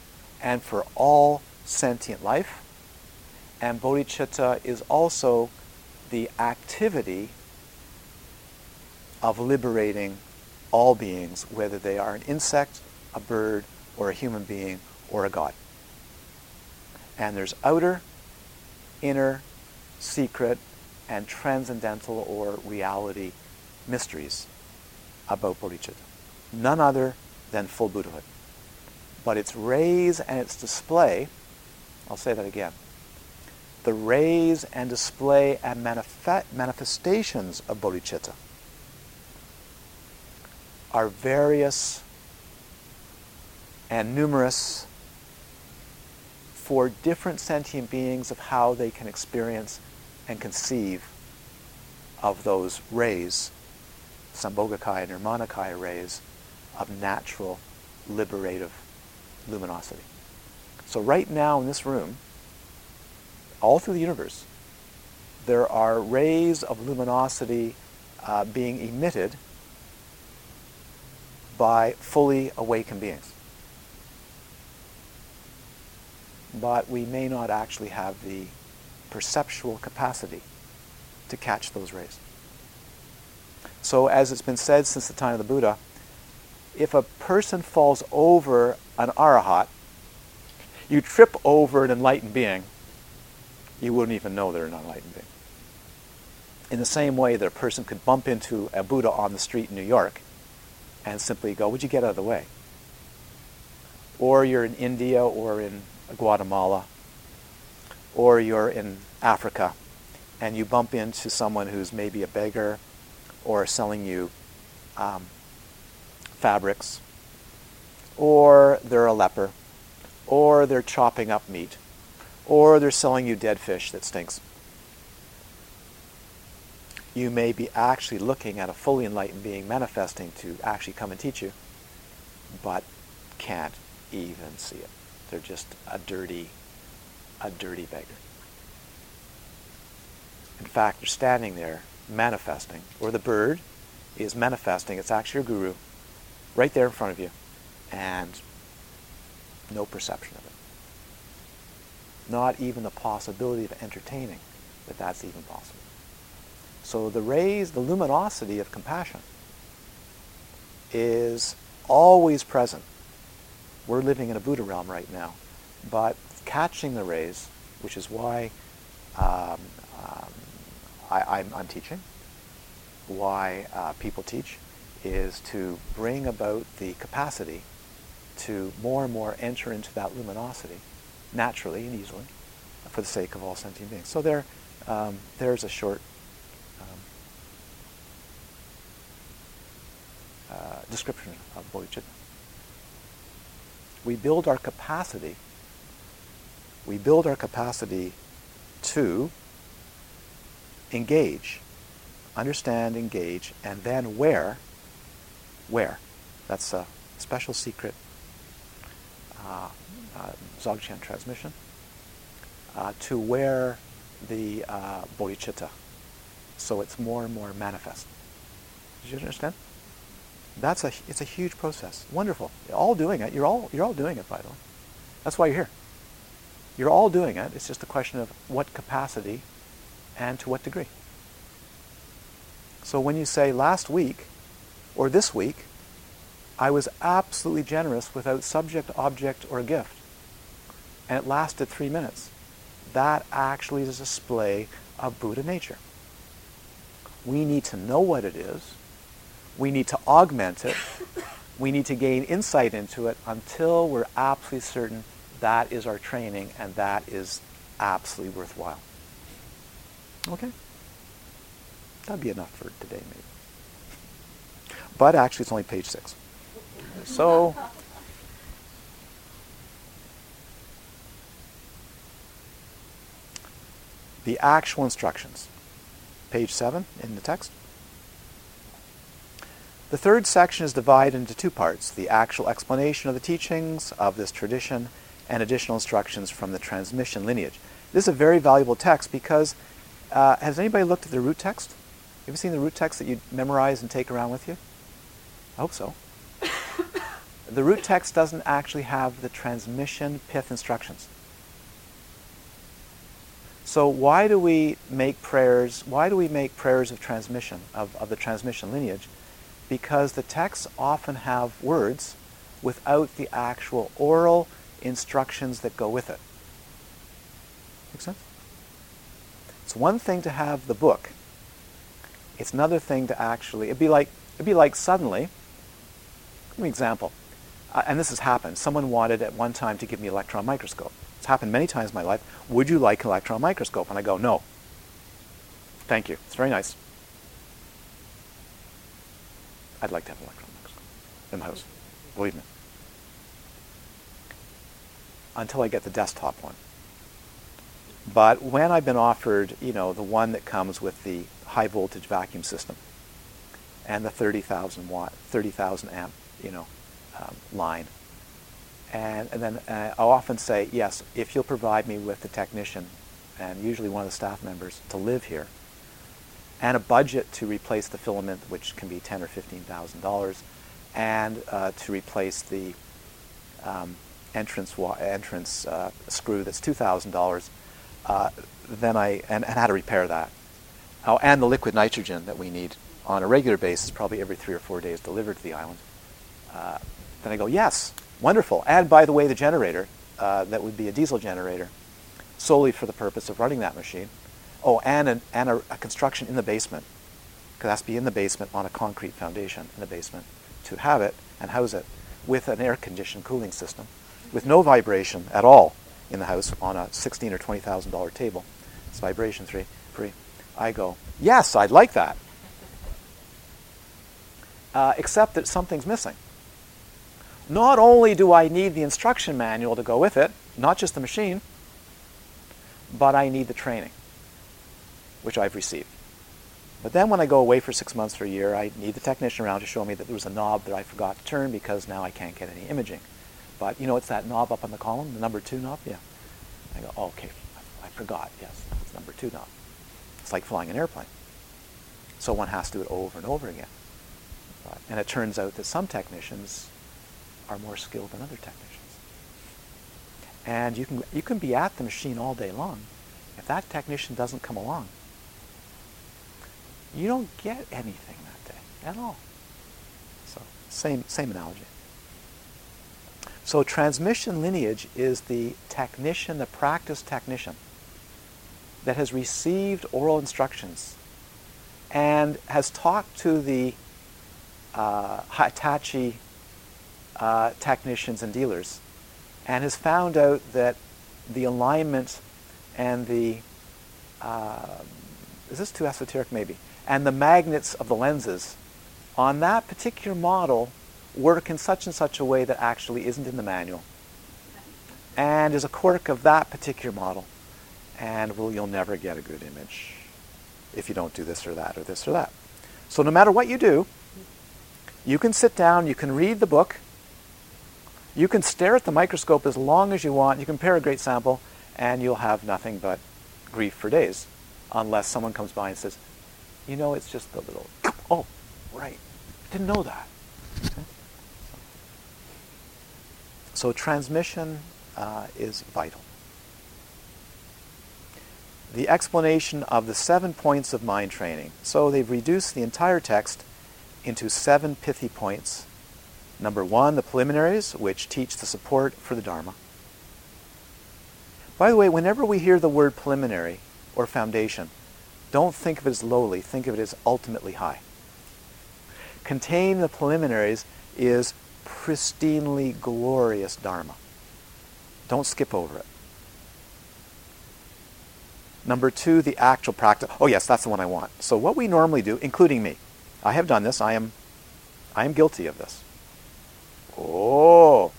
and for all sentient life. And bodhicitta is also the activity of liberating all beings, whether they are an insect, a bird, or a human being, or a god. And there's outer inner, secret, and transcendental or reality mysteries about bodhicitta. None other than full Buddhahood. But its rays and its display, I'll say that again, the rays and display and manifestations of bodhicitta are various and numerous for different sentient beings of how they can experience and conceive of those rays, Sambhogakaya and Nirmanakaya rays, of natural liberative luminosity. So right now in this room, all through the universe, there are rays of luminosity uh, being emitted by fully awakened beings. But we may not actually have the perceptual capacity to catch those rays. So, as it's been said since the time of the Buddha, if a person falls over an arahat, you trip over an enlightened being, you wouldn't even know they're an enlightened being. In the same way that a person could bump into a Buddha on the street in New York and simply go, Would you get out of the way? Or you're in India or in Guatemala or you're in Africa and you bump into someone who's maybe a beggar or selling you um, fabrics, or they're a leper, or they're chopping up meat, or they're selling you dead fish that stinks. You may be actually looking at a fully enlightened being manifesting to actually come and teach you, but can't even see it. They're just a dirty, a dirty beggar. In fact, you're standing there manifesting, or the bird is manifesting. It's actually your guru right there in front of you, and no perception of it. Not even the possibility of entertaining that that's even possible. So the rays, the luminosity of compassion is always present. We're living in a Buddha realm right now, but catching the rays, which is why um, um, I, am teaching, why uh, people teach, is to bring about the capacity to more and more enter into that luminosity naturally and easily for the sake of all sentient beings. So there, um, there's a short um, uh, description of bodhicitta. We build our capacity. We build our capacity to engage, understand, engage, and then where, where, that's a special secret uh, uh, Dzogchen transmission, uh, to where the uh, bodhicitta, so it's more and more manifest. Did you understand? That's a, it's a huge process. Wonderful. You're all doing it. You're all, you're all doing it, by the way. That's why you're here. You're all doing it. It's just a question of what capacity and to what degree. So when you say last week or this week, I was absolutely generous without subject, object, or gift, and it lasted three minutes, that actually is a display of Buddha nature. We need to know what it is. We need to augment it. We need to gain insight into it until we're absolutely certain that is our training and that is absolutely worthwhile. Okay? That'd be enough for today, maybe. But actually, it's only page six. So, the actual instructions. Page seven in the text. The third section is divided into two parts the actual explanation of the teachings of this tradition and additional instructions from the transmission lineage. This is a very valuable text because uh, has anybody looked at the root text? Have you seen the root text that you memorize and take around with you? I hope so. the root text doesn't actually have the transmission pith instructions. So why do we make prayers? Why do we make prayers of transmission of, of the transmission lineage? Because the texts often have words without the actual oral instructions that go with it. Make sense? It's one thing to have the book. It's another thing to actually. It'd be like it'd be like suddenly. Give me an example, uh, and this has happened. Someone wanted at one time to give me an electron microscope. It's happened many times in my life. Would you like an electron microscope? And I go, no. Thank you. It's very nice. I'd like to have an electron in the house. Believe me. Until I get the desktop one. But when I've been offered, you know, the one that comes with the high voltage vacuum system and the 30,000 watt, 30,000 amp, you know, um, line, and, and then uh, I'll often say, yes, if you'll provide me with a technician and usually one of the staff members to live here, and a budget to replace the filament, which can be ten or fifteen thousand dollars, and uh, to replace the um, entrance wa- entrance uh, screw that's two thousand uh, dollars. Then I and, and how to repair that. Oh, and the liquid nitrogen that we need on a regular basis, probably every three or four days, delivered to the island. Uh, then I go, yes, wonderful. And by the way, the generator uh, that would be a diesel generator, solely for the purpose of running that machine. Oh, and, an, and a, a construction in the basement. Because it has to be in the basement on a concrete foundation in the basement to have it and house it with an air-conditioned cooling system, with no vibration at all in the house on a sixteen or twenty thousand dollar table. It's vibration free. Free. I go, yes, I'd like that. Uh, except that something's missing. Not only do I need the instruction manual to go with it, not just the machine, but I need the training which I've received. But then when I go away for six months or a year, I need the technician around to show me that there was a knob that I forgot to turn because now I can't get any imaging. But you know, it's that knob up on the column, the number two knob. Yeah. I go, oh, okay, I forgot. Yes, it's number two knob. It's like flying an airplane. So one has to do it over and over again. But, and it turns out that some technicians are more skilled than other technicians. And you can you can be at the machine all day long. If that technician doesn't come along, you don't get anything that day at all. So same same analogy. So transmission lineage is the technician, the practice technician that has received oral instructions and has talked to the uh, Hitachi uh, technicians and dealers and has found out that the alignment and the uh, is this too esoteric maybe and the magnets of the lenses on that particular model work in such and such a way that actually isn't in the manual. And is a quirk of that particular model. And will you'll never get a good image if you don't do this or that or this or that. So no matter what you do you can sit down you can read the book you can stare at the microscope as long as you want you can compare a great sample and you'll have nothing but grief for days unless someone comes by and says you know, it's just a little, oh, right. Didn't know that. Okay. So transmission uh, is vital. The explanation of the seven points of mind training. So they've reduced the entire text into seven pithy points. Number one, the preliminaries, which teach the support for the Dharma. By the way, whenever we hear the word preliminary or foundation, don't think of it as lowly, think of it as ultimately high. Contain the preliminaries is pristinely glorious Dharma. Don't skip over it. Number two, the actual practice. Oh, yes, that's the one I want. So, what we normally do, including me, I have done this, I am, I am guilty of this. Oh,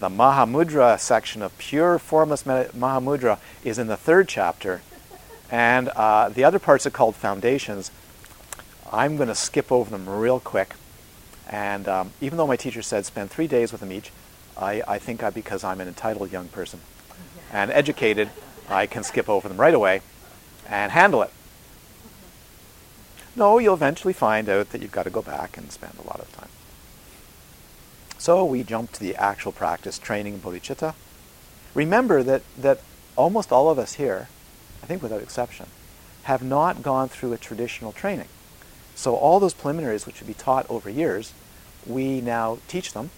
the Mahamudra section of pure formless Mahamudra is in the third chapter, and uh, the other parts are called foundations. I'm going to skip over them real quick. And um, even though my teacher said spend three days with them each, I, I think I, because I'm an entitled young person and educated, I can skip over them right away and handle it. No, you'll eventually find out that you've got to go back and spend a lot of time. So we jump to the actual practice training in bodhicitta. Remember that, that almost all of us here I think without exception, have not gone through a traditional training. So all those preliminaries which would be taught over years, we now teach them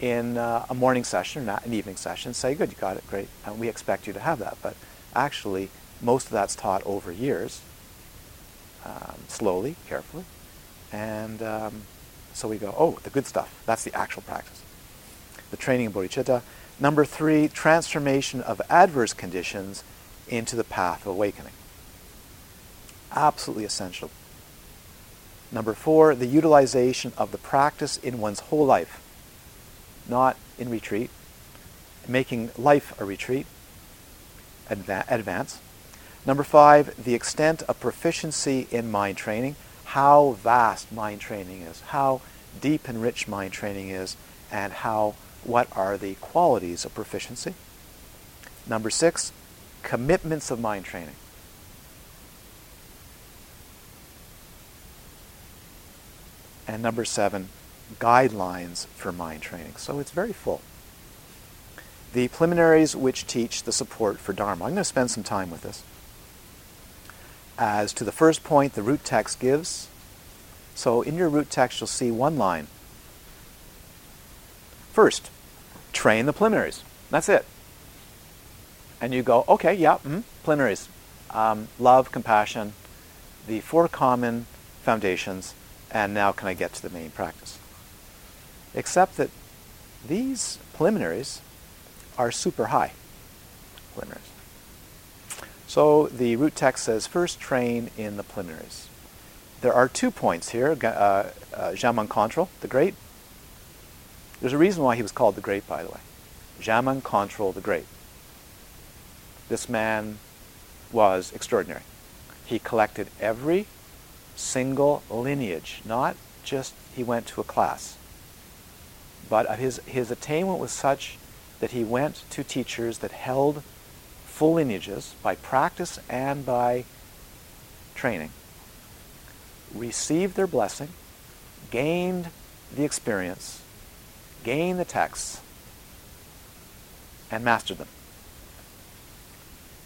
in uh, a morning session or not an evening session. Say, good, you got it, great, and we expect you to have that. But actually, most of that's taught over years, um, slowly, carefully, and um, so we go, oh, the good stuff. That's the actual practice. The training of bodhicitta. Number three, transformation of adverse conditions into the path of awakening. Absolutely essential. Number four, the utilization of the practice in one's whole life. not in retreat, making life a retreat, adva- advance. Number five, the extent of proficiency in mind training, how vast mind training is, how deep and rich mind training is, and how what are the qualities of proficiency. Number six, commitments of mind training. And number seven, guidelines for mind training. So it's very full. The preliminaries which teach the support for Dharma. I'm going to spend some time with this. As to the first point, the root text gives. So in your root text, you'll see one line. First, train the preliminaries. That's it. And you go, okay, yeah, mm-hmm, preliminaries. Um, love, compassion, the four common foundations, and now can I get to the main practice? Except that these preliminaries are super high preliminaries. So the root text says, first train in the preliminaries. There are two points here. Uh, uh, the Great. There's a reason why he was called the Great, by the way. Jamgon Kongtrul the Great. This man was extraordinary. He collected every single lineage, not just he went to a class, but his, his attainment was such that he went to teachers that held full lineages by practice and by training, received their blessing, gained the experience, gained the texts, and mastered them,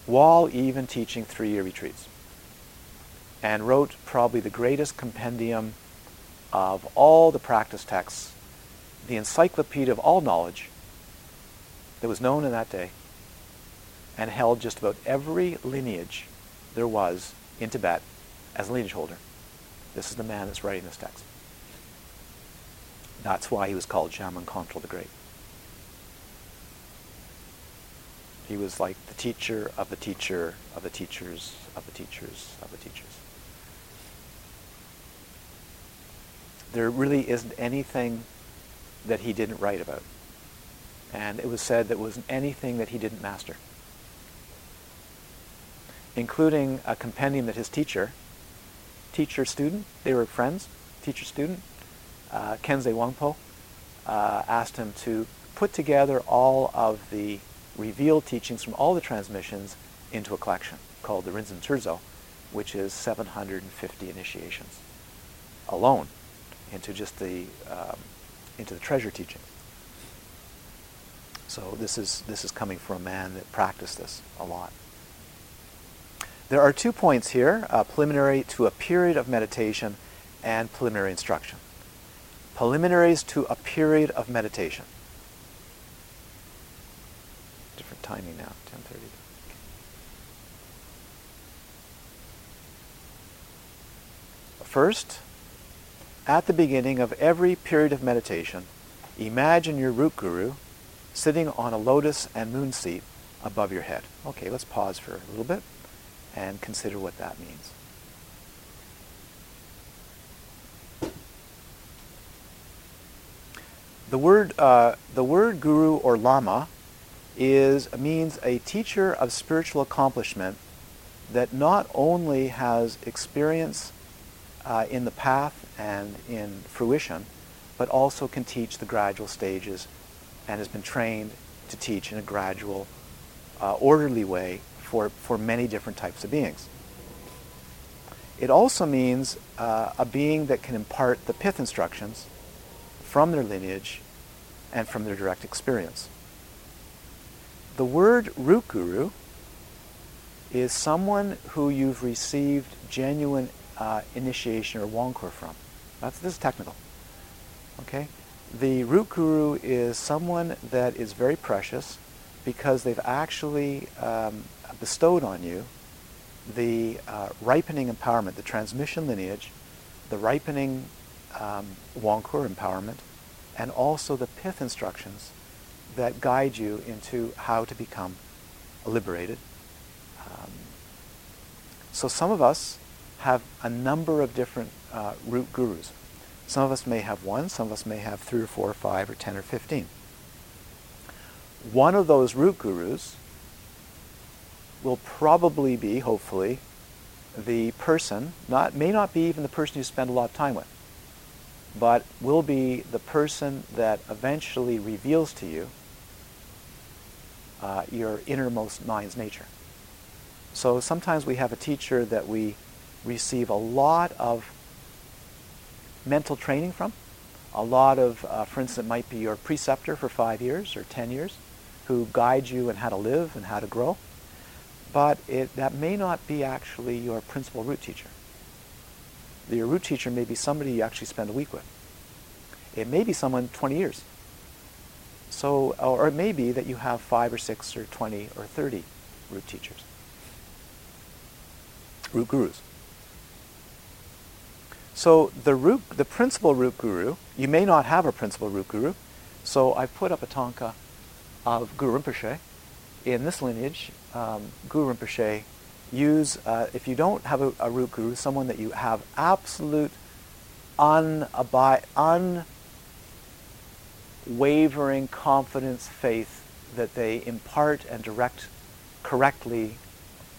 while even teaching three year retreats. And wrote probably the greatest compendium of all the practice texts, the encyclopedia of all knowledge that was known in that day and held just about every lineage there was in Tibet as a lineage holder. This is the man that's writing this text. That's why he was called Jamgon Kongtrul the Great. He was like the teacher of the teacher of the teachers of the teachers of the teachers. There really isn't anything that he didn't write about. And it was said that wasn't anything that he didn't master, including a compendium that his teacher, teacher-student, they were friends, teacher-student, uh, Khyentse Wangpo, uh, asked him to put together all of the revealed teachings from all the transmissions into a collection called the Rinchen Terdzo, which is 750 initiations alone into just the um, into the treasure teaching. So this is this is coming from a man that practiced this a lot. There are two points here: uh, preliminary to a period of meditation, and preliminary instruction. Preliminaries to a period of meditation. Different timing now, 10:30. First, at the beginning of every period of meditation, imagine your root guru sitting on a lotus and moon seat above your head. Okay, let's pause for a little bit and consider what that means. The word, uh, the word guru or lama is means a teacher of spiritual accomplishment that not only has experience uh, in the path and in fruition, but also can teach the gradual stages and has been trained to teach in a gradual, uh, orderly way for, for many different types of beings. It also means uh, a being that can impart the pith instructions from their lineage and from their direct experience. The word root guru is someone who you've received genuine uh, initiation or Wangkur from. That's, this is technical. Okay? The root guru is someone that is very precious because they've actually um, bestowed on you the uh, ripening empowerment, the transmission lineage, the ripening um, Wangkur empowerment, and also the pith instructions that guide you into how to become liberated. Um, so some of us have a number of different uh, root gurus. Some of us may have one, some of us may have three or four or five or ten or fifteen. one of those root gurus will probably be, hopefully, the person, not, may not be even the person you spend a lot of time with, but will be the person that eventually reveals to you uh, your innermost mind's nature. So sometimes we have a teacher that we receive a lot of mental training from. A lot of, uh, for instance, might be your preceptor for five years or ten years, who guides you in how to live and how to grow. But it, that may not be actually your principal root teacher. Your root teacher may be somebody you actually spend a week with. It may be someone 20 years. So, or it may be that you have five or six or 20 or 30 root teachers, root gurus. So the root, the principal root guru, you may not have a principal root guru. So I've put up a tanka of Guru Rinpoche. In this lineage, um, Guru Rinpoche use, uh, if you don't have a, a, root guru, someone that you have absolute unabi- unwavering confidence, faith that they impart and direct correctly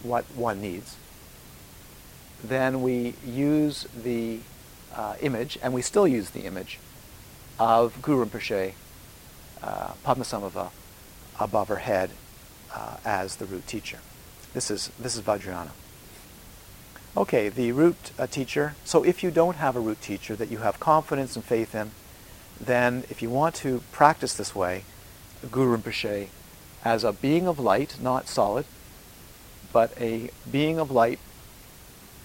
what one needs then we use the uh, image, and we still use the image, of Guru Rinpoche, uh, Padmasambhava, above her head uh, as the root teacher. This is, this is Vajrayana. Okay, the root uh, teacher. So if you don't have a root teacher that you have confidence and faith in, then if you want to practice this way, Guru Rinpoche as a being of light, not solid, but a being of light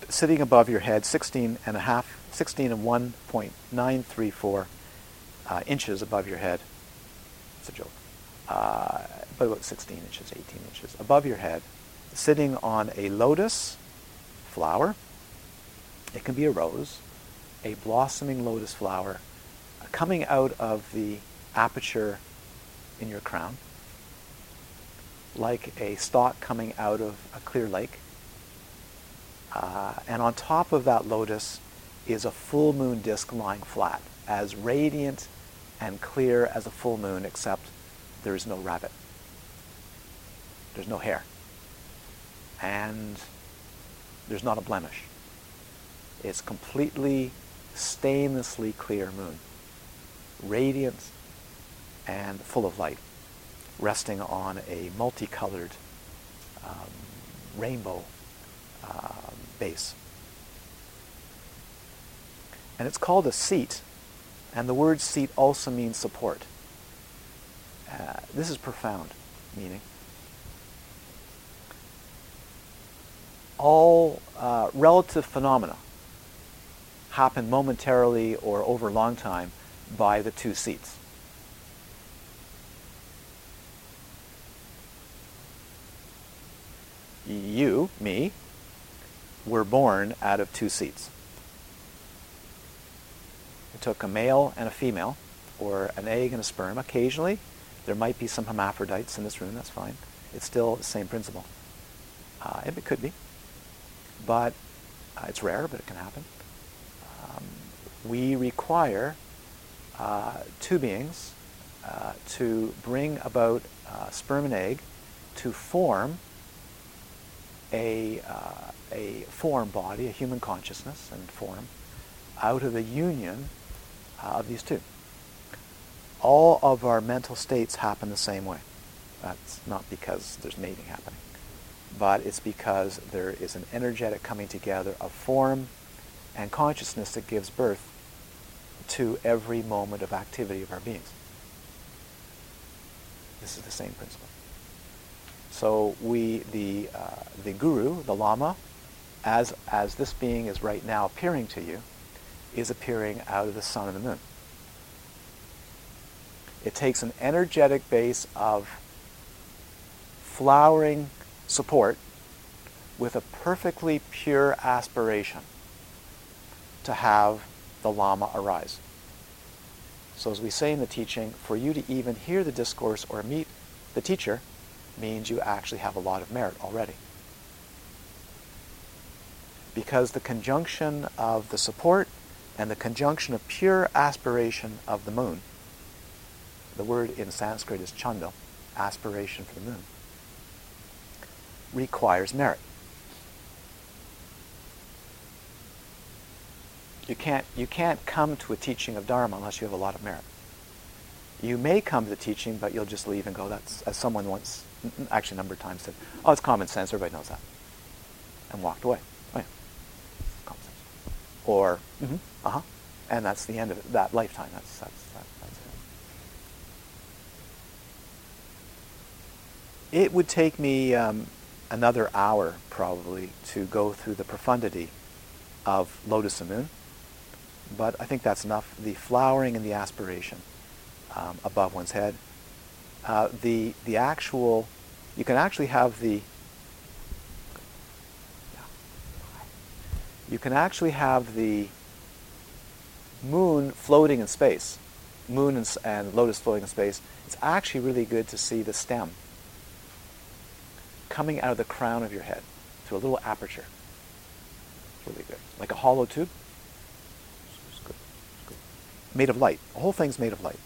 sitting above your head, 16 and a half, 16 and 1.934 uh, inches above your head. It's a joke. Uh, but about 16 inches, 18 inches above your head, sitting on a lotus flower. It can be a rose, a blossoming lotus flower coming out of the aperture in your crown, like a stalk coming out of a clear lake. Uh, and on top of that lotus is a full moon disk lying flat, as radiant and clear as a full moon, except there is no rabbit. There's no hair. And there's not a blemish. It's completely stainlessly clear moon, radiant and full of light, resting on a multicolored um, rainbow uh, base. And it's called a seat, and the word seat also means support. Uh, this is profound meaning. All uh, relative phenomena happen momentarily or over a long time by the two seats. You, me, were born out of two seeds. It took a male and a female, or an egg and a sperm. Occasionally, there might be some hermaphrodites in this room, that's fine. It's still the same principle. Uh, it could be. But uh, it's rare, but it can happen. Um, we require two beings uh, to bring about uh, sperm and egg to form a, uh, a form body, a human consciousness and form, out of the union uh, of these two. All of our mental states happen the same way. That's not because there's mating happening, but it's because there is an energetic coming together of form and consciousness that gives birth to every moment of activity of our beings. This is the same principle. So we, the, uh, the guru, the lama, as, as this being is right now appearing to you, is appearing out of the sun and the moon. It takes an energetic base of flowering support with a perfectly pure aspiration to have the Lama arise. So, as we say in the teaching, for you to even hear the discourse or meet the teacher means you actually have a lot of merit already because the conjunction of the support and the conjunction of pure aspiration of the moon, the word in Sanskrit is chanda, aspiration for the moon, requires merit. You can't, you can't come to a teaching of Dharma unless you have a lot of merit. You may come to the teaching, but you'll just leave and go, that's, as someone once, actually a number of times said, oh, it's common sense, everybody knows that. And walked away. Oh, yeah. Common sense. Or, mm-hmm, uh-huh. And that's the end of it, that lifetime. That's, that's, that, that's it. It would take me um, another hour, probably, to go through the profundity of Lotus and Moon but I think that's enough. The flowering and the aspiration um, above one's head. Uh, the, the actual, you can actually have the, you can actually have the moon floating in space, moon and, and lotus floating in space. It's actually really good to see the stem coming out of the crown of your head through a little aperture. really good. Like a hollow tube made of light. The whole thing's made of light.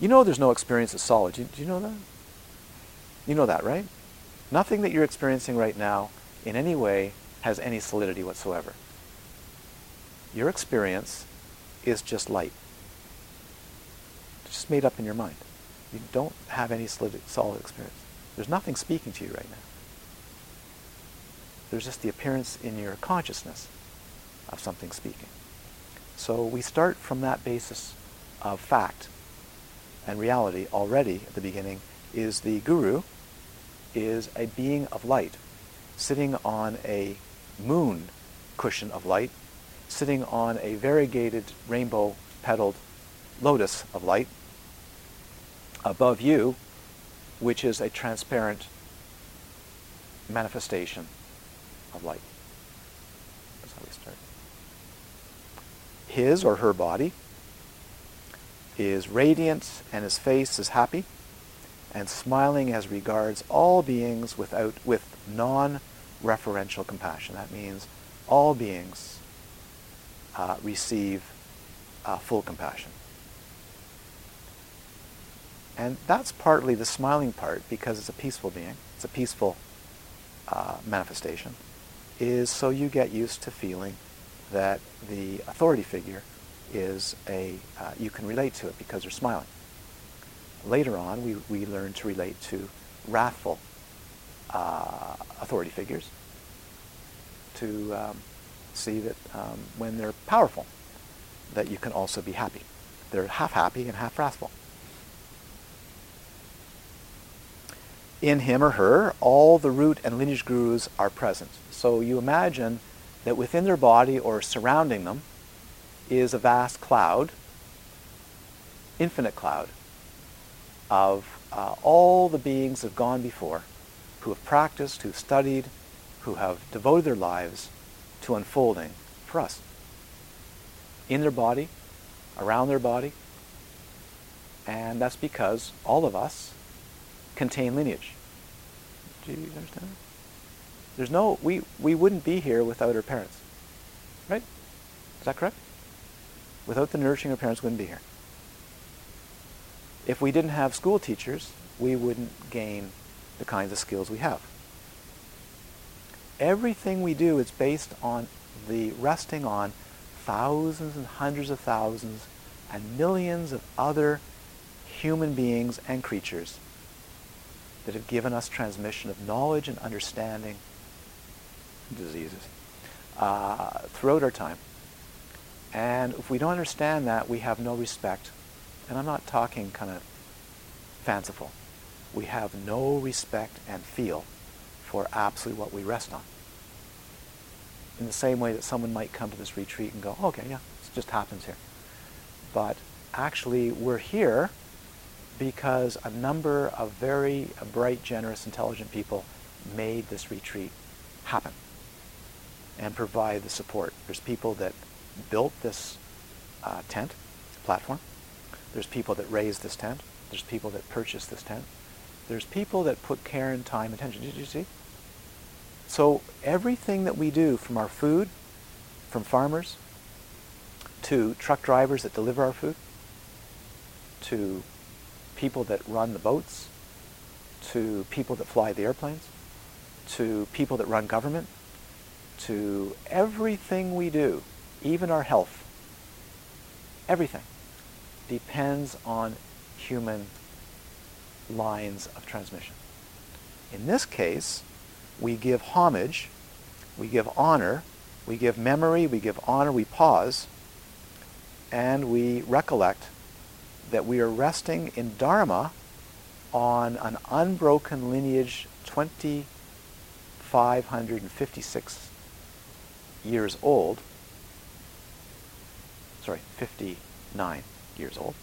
You know there's no experience of solid. Do you, do you know that? You know that, right? Nothing that you're experiencing right now in any way has any solidity whatsoever. Your experience is just light. It's just made up in your mind. You don't have any solid, solid experience. There's nothing speaking to you right now. There's just the appearance in your consciousness of something speaking. So we start from that basis of fact and reality already at the beginning is the guru is a being of light sitting on a moon cushion of light, sitting on a variegated rainbow petaled lotus of light above you, which is a transparent manifestation of light. His or her body is radiant and his face is happy and smiling as regards all beings without with non-referential compassion. That means all beings uh, receive uh, full compassion. And that's partly the smiling part because it's a peaceful being. It's a peaceful uh, manifestation. Is so you get used to feeling that the authority figure is a, uh, you can relate to it because they're smiling. Later on, we, we learn to relate to wrathful uh, authority figures to um, see that um, when they're powerful, that you can also be happy. They're half happy and half wrathful. In him or her, all the root and lineage gurus are present. So you imagine that within their body or surrounding them is a vast cloud, infinite cloud, of uh, all the beings that have gone before, who have practiced, who've studied, who have devoted their lives to unfolding for us. In their body, around their body, and that's because all of us contain lineage. Do you understand? There's no, we, we wouldn't be here without our parents. Right? Is that correct? Without the nurturing of parents, wouldn't be here. If we didn't have school teachers, we wouldn't gain the kinds of skills we have. Everything we do is based on the resting on thousands and hundreds of thousands and millions of other human beings and creatures that have given us transmission of knowledge and understanding diseases uh, throughout our time. And if we don't understand that, we have no respect. And I'm not talking kind of fanciful. We have no respect and feel for absolutely what we rest on. In the same way that someone might come to this retreat and go, okay, yeah, it just happens here. But actually, we're here because a number of very bright, generous, intelligent people made this retreat happen and provide the support. There's people that built this uh, tent platform. There's people that raised this tent. There's people that purchased this tent. There's people that put care and time, and attention. Did you see? So everything that we do, from our food, from farmers, to truck drivers that deliver our food, to people that run the boats, to people that fly the airplanes, to people that run government, to everything we do, even our health, everything depends on human lines of transmission. In this case, we give homage, we give honor, we give memory, we give honor, we pause, and we recollect that we are resting in Dharma on an unbroken lineage 2,556 years old. Sorry, 59 years old.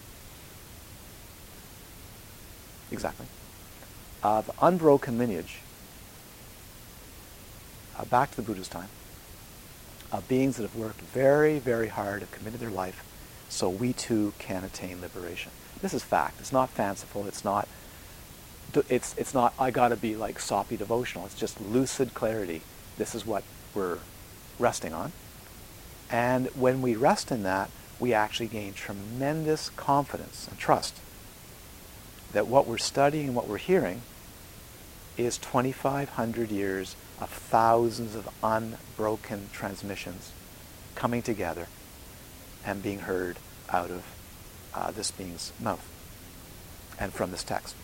Exactly. Of unbroken lineage uh, back to the Buddha's time of beings that have worked very, very hard, have committed their life, so we too can attain liberation. This is fact. It's not fanciful. It's not. It's it's not. I got to be like soppy devotional. It's just lucid clarity. This is what we're resting on, and when we rest in that, we actually gain tremendous confidence and trust that what we're studying and what we're hearing is 2,500 years of thousands of unbroken transmissions coming together and being heard out of uh, this being's mouth and from this text.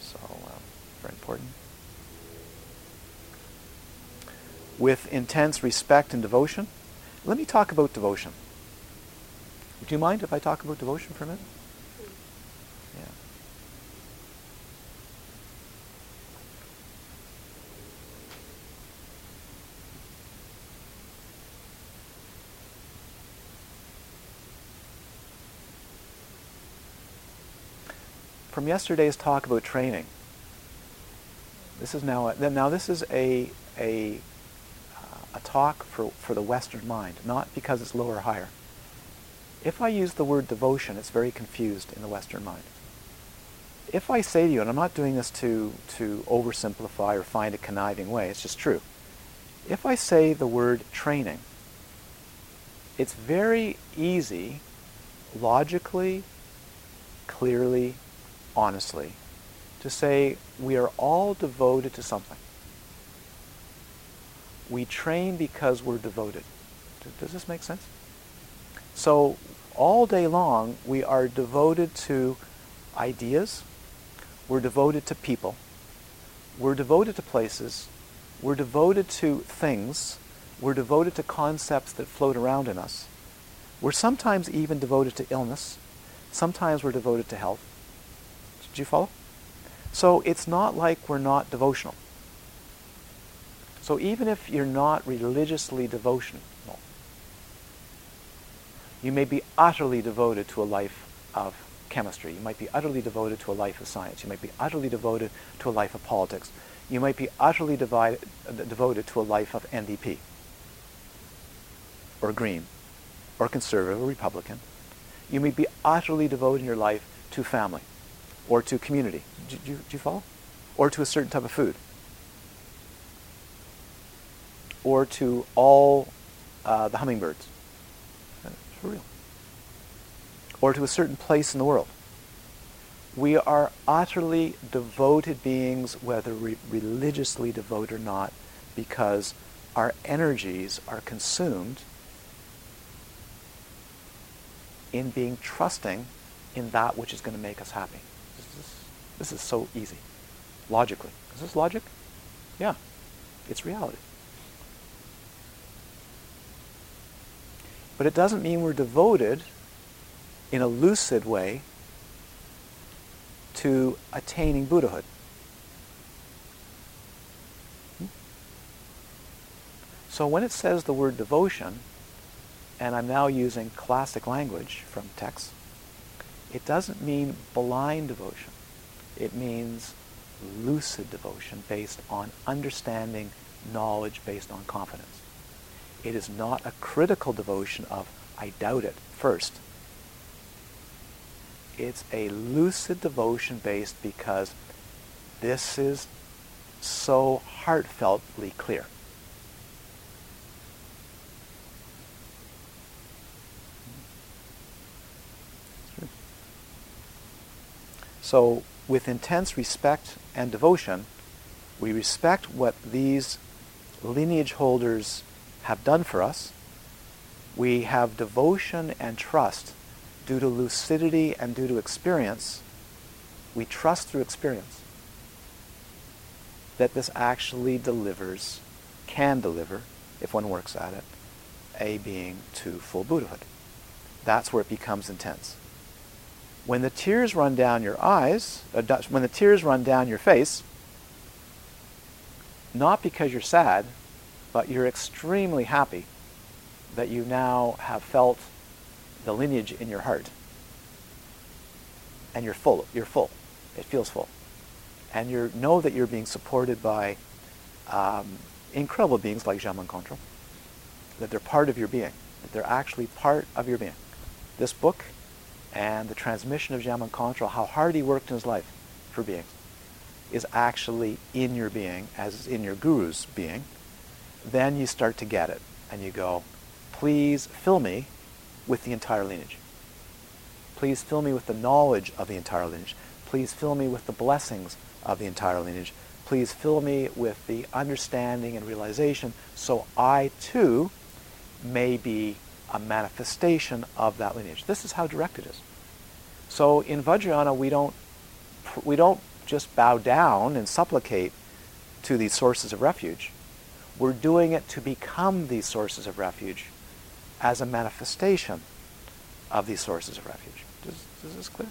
So, um, very important. With intense respect and devotion. Let me talk about devotion. Do you mind if I talk about devotion for a minute? from yesterday's talk about training. This is now a, now this is a a a talk for, for the Western mind, not because it's lower or higher. If I use the word devotion, it's very confused in the Western mind. If I say to you, and I'm not doing this to, to oversimplify or find a conniving way, it's just true. If I say the word training, it's very easy, logically, clearly, honestly, to say we are all devoted to something. We train because we're devoted. Does this make sense? So all day long, we are devoted to ideas, we're devoted to people, we're devoted to places, we're devoted to things, we're devoted to concepts that float around in us. We're sometimes even devoted to illness, sometimes we're devoted to health, do you follow? So it's not like we're not devotional. So even if you're not religiously devotional, you may be utterly devoted to a life of chemistry. You might be utterly devoted to a life of science. You might be utterly devoted to a life of politics. You might be utterly uh, devoted to a life of NDP or Green or Conservative or Republican. You may be utterly devoted in your life to family or to community. Do, do, do you follow? Or to a certain type of food. Or to all uh, the hummingbirds. For real. Or to a certain place in the world. We are utterly devoted beings, whether re- religiously devoted or not, because our energies are consumed in being trusting in that which is going to make us happy. This is so easy, logically. Is this logic? Yeah, it's reality. But it doesn't mean we're devoted in a lucid way to attaining Buddhahood. Hmm? So when it says the word devotion, and I'm now using classic language from texts, it doesn't mean blind devotion. It means lucid devotion based on understanding, knowledge based on confidence. It is not a critical devotion of, I doubt it first. It's a lucid devotion based because this is so heartfeltly clear. So, with intense respect and devotion, we respect what these lineage holders have done for us. We have devotion and trust due to lucidity and due to experience. We trust through experience that this actually delivers, can deliver, if one works at it, a being to full Buddhahood. That's where it becomes intense. When the tears run down your eyes, uh, when the tears run down your face, not because you're sad, but you're extremely happy that you now have felt the lineage in your heart. And you're full. You're full. It feels full. And you know that you're being supported by um, incredible beings like Jamgon Kongtrul, that they're part of your being, that they're actually part of your being. This book and the transmission of Jamgon Kongtrul, how hard he worked in his life for beings, is actually in your being, as in your guru's being. Then you start to get it, and you go, please fill me with the entire lineage. Please fill me with the knowledge of the entire lineage. Please fill me with the blessings of the entire lineage. Please fill me with the understanding and realization so I too may be a manifestation of that lineage. This is how direct it is. So in Vajrayana, we don't, we don't just bow down and supplicate to these sources of refuge. We're doing it to become these sources of refuge as a manifestation of these sources of refuge. Does, is this clear?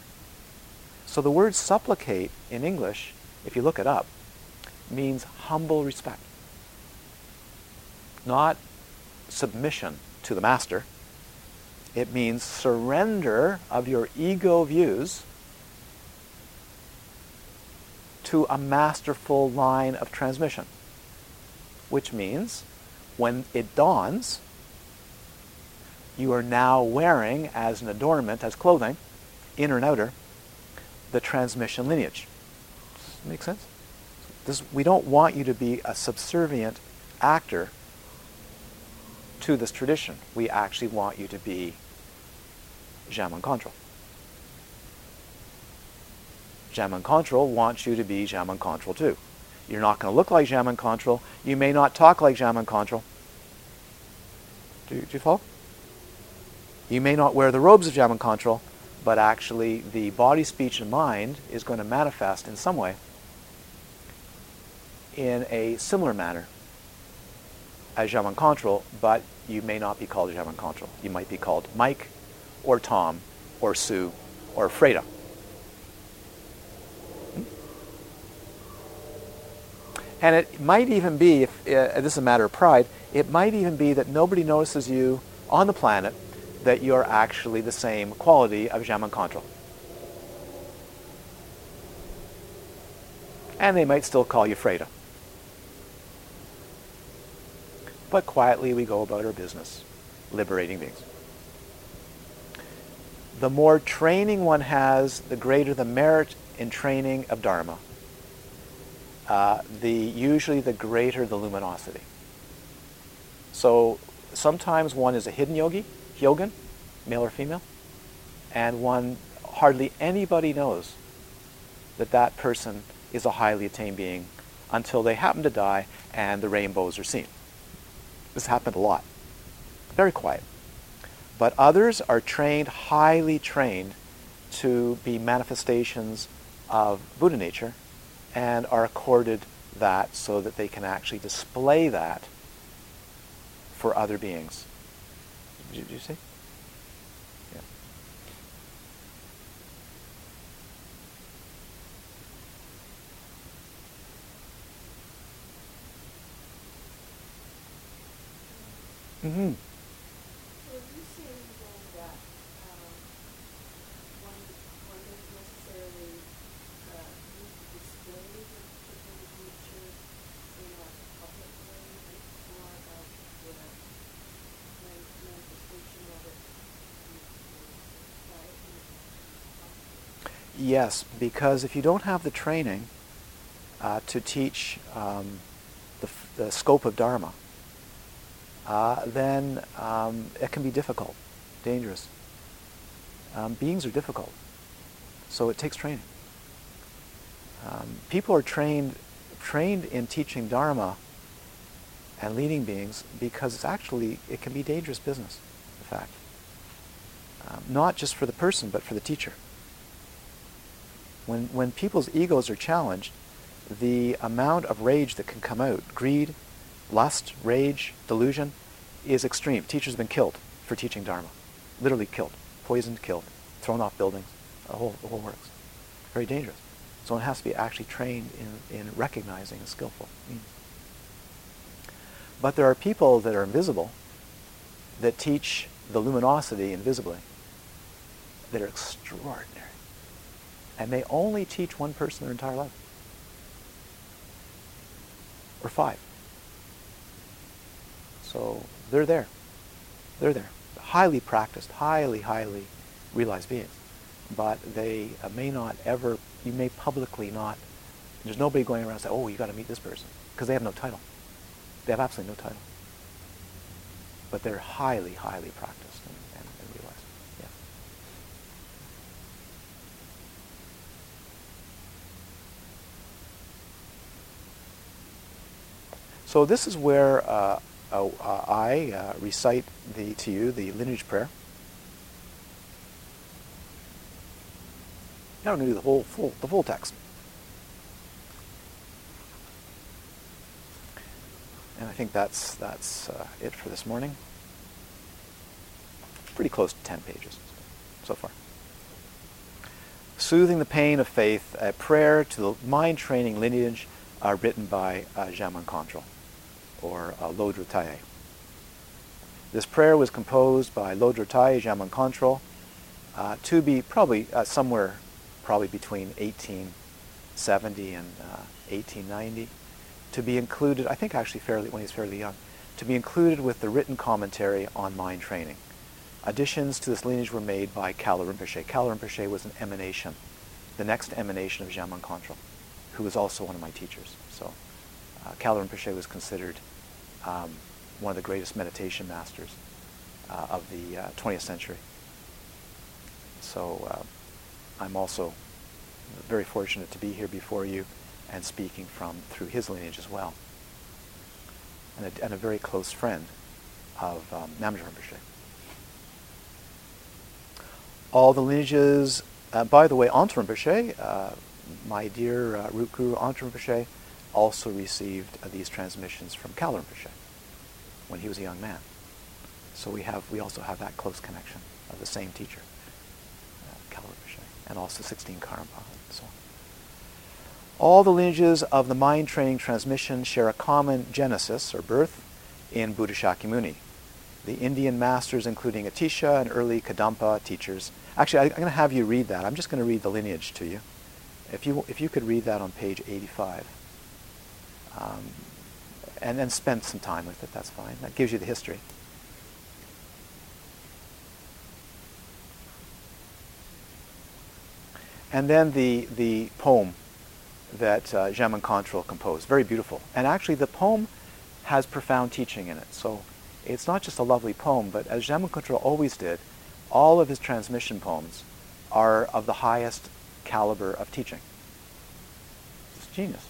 So the word supplicate in English, if you look it up, means humble respect. Not submission to the master. It means surrender of your ego views to a masterful line of transmission. Which means when it dawns, you are now wearing as an adornment, as clothing, inner and outer, the transmission lineage. Make sense? This, we don't want you to be a subservient actor to this tradition. We actually want you to be Jamgon Kongtrul. Jamgon Kongtrul wants you to be Jamgon Kongtrul too. You're not going to look like Jamgon Kongtrul. You may not talk like Jamgon Kongtrul. Do, do you follow? You may not wear the robes of Jamgon Kongtrul, but actually the body, speech, and mind is going to manifest in some way in a similar manner as Jamgon Kongtrul, but you may not be called Jamgon Kongtrul. You might be called Mike, or Tom, or Sue, or Freda. And it might even be, if uh, this is a matter of pride, it might even be that nobody notices you on the planet that you're actually the same quality of Jamgon Kongtrul. And they might still call you Freda. But quietly we go about our business, liberating beings. The more training one has, the greater the merit in training of Dharma. Uh, the usually the greater the luminosity. So sometimes one is a hidden yogi, yogin, male or female, and one hardly anybody knows that that person is a highly attained being until they happen to die and the rainbows are seen. This happened a lot. Very quiet. But others are trained, highly trained, to be manifestations of Buddha nature and are accorded that so that they can actually display that for other beings. Did you see? Yeah. Mm-hmm. Yes, because if you don't have the training uh, to teach um, the, the, scope of Dharma, uh, then um, it can be difficult, dangerous. Um, beings are difficult, so it takes training. Um, people are trained, trained in teaching Dharma and leading beings because it's actually, it can be dangerous business, in fact. Um, not just for the person, but for the teacher. When, when people's egos are challenged, the amount of rage that can come out, greed, lust, rage, delusion, is extreme. Teachers have been killed for teaching Dharma. Literally killed. Poisoned, killed. Thrown off buildings. The whole, the whole works. Very dangerous. So one has to be actually trained in, in recognizing a skillful means. But there are people that are invisible that teach the luminosity invisibly that are extraordinary. And they only teach one person their entire life. Or five. So they're there. They're there. Highly practiced, highly, highly realized beings. But they uh, may not ever, you may publicly not, there's nobody going around saying, oh, you got to meet this person. Because they have no title. They have absolutely no title. But they're highly, highly practiced and, and, and realized. Yeah. So this is where uh, uh, I uh, recite the, to you the lineage prayer. Now I'm going to do the whole full, the full text. And I think that's, that's uh, it for this morning. Pretty close to 10 pages so far. Soothing the Pain of Faith, a prayer to the mind training lineage uh, written by uh, Jamgon Kongtrul or uh. This prayer was composed by Tayé Jamgon uh, to be probably uh, somewhere probably between 1870 and uh, 1890 to be included, I think actually fairly when he's fairly young, to be included with the written commentary on mind training. Additions to this lineage were made by Kalu Rinpoche. Kalu Rinpoche was an emanation, the next emanation of Jamgon Kongtrul, who was also one of my teachers. So uh, Kalu Rinpoche was considered um, one of the greatest meditation masters uh, of the uh, 20th century. So uh, I'm also very fortunate to be here before you and speaking from through his lineage as well, and a, and a very close friend of um, Namdra Rinpoche. All the lineages, uh, by the way, Antra Rinpoche, uh, my dear uh, root guru Antra Rinpoche, also received uh, these transmissions from Rinpoche when he was a young man. So we have we also have that close connection of the same teacher, uh, Rinpoche, and also 16 Karmapa and so on. All the lineages of the mind training transmission share a common genesis or birth in Buddha Shakyamuni. The Indian masters, including Atisha and early Kadampa teachers. Actually, I, am going to have you read that. I'm just going to read the lineage to you. If you, if you could read that on page 85 um, and then spend some time with it, that's fine. That gives you the history. And then the, the poem that uh, Jamgon Kongtrul composed. Very beautiful. And actually, the poem has profound teaching in it. So it's not just a lovely poem, but as Jamgon Kongtrul always did, all of his transmission poems are of the highest caliber of teaching. It's genius.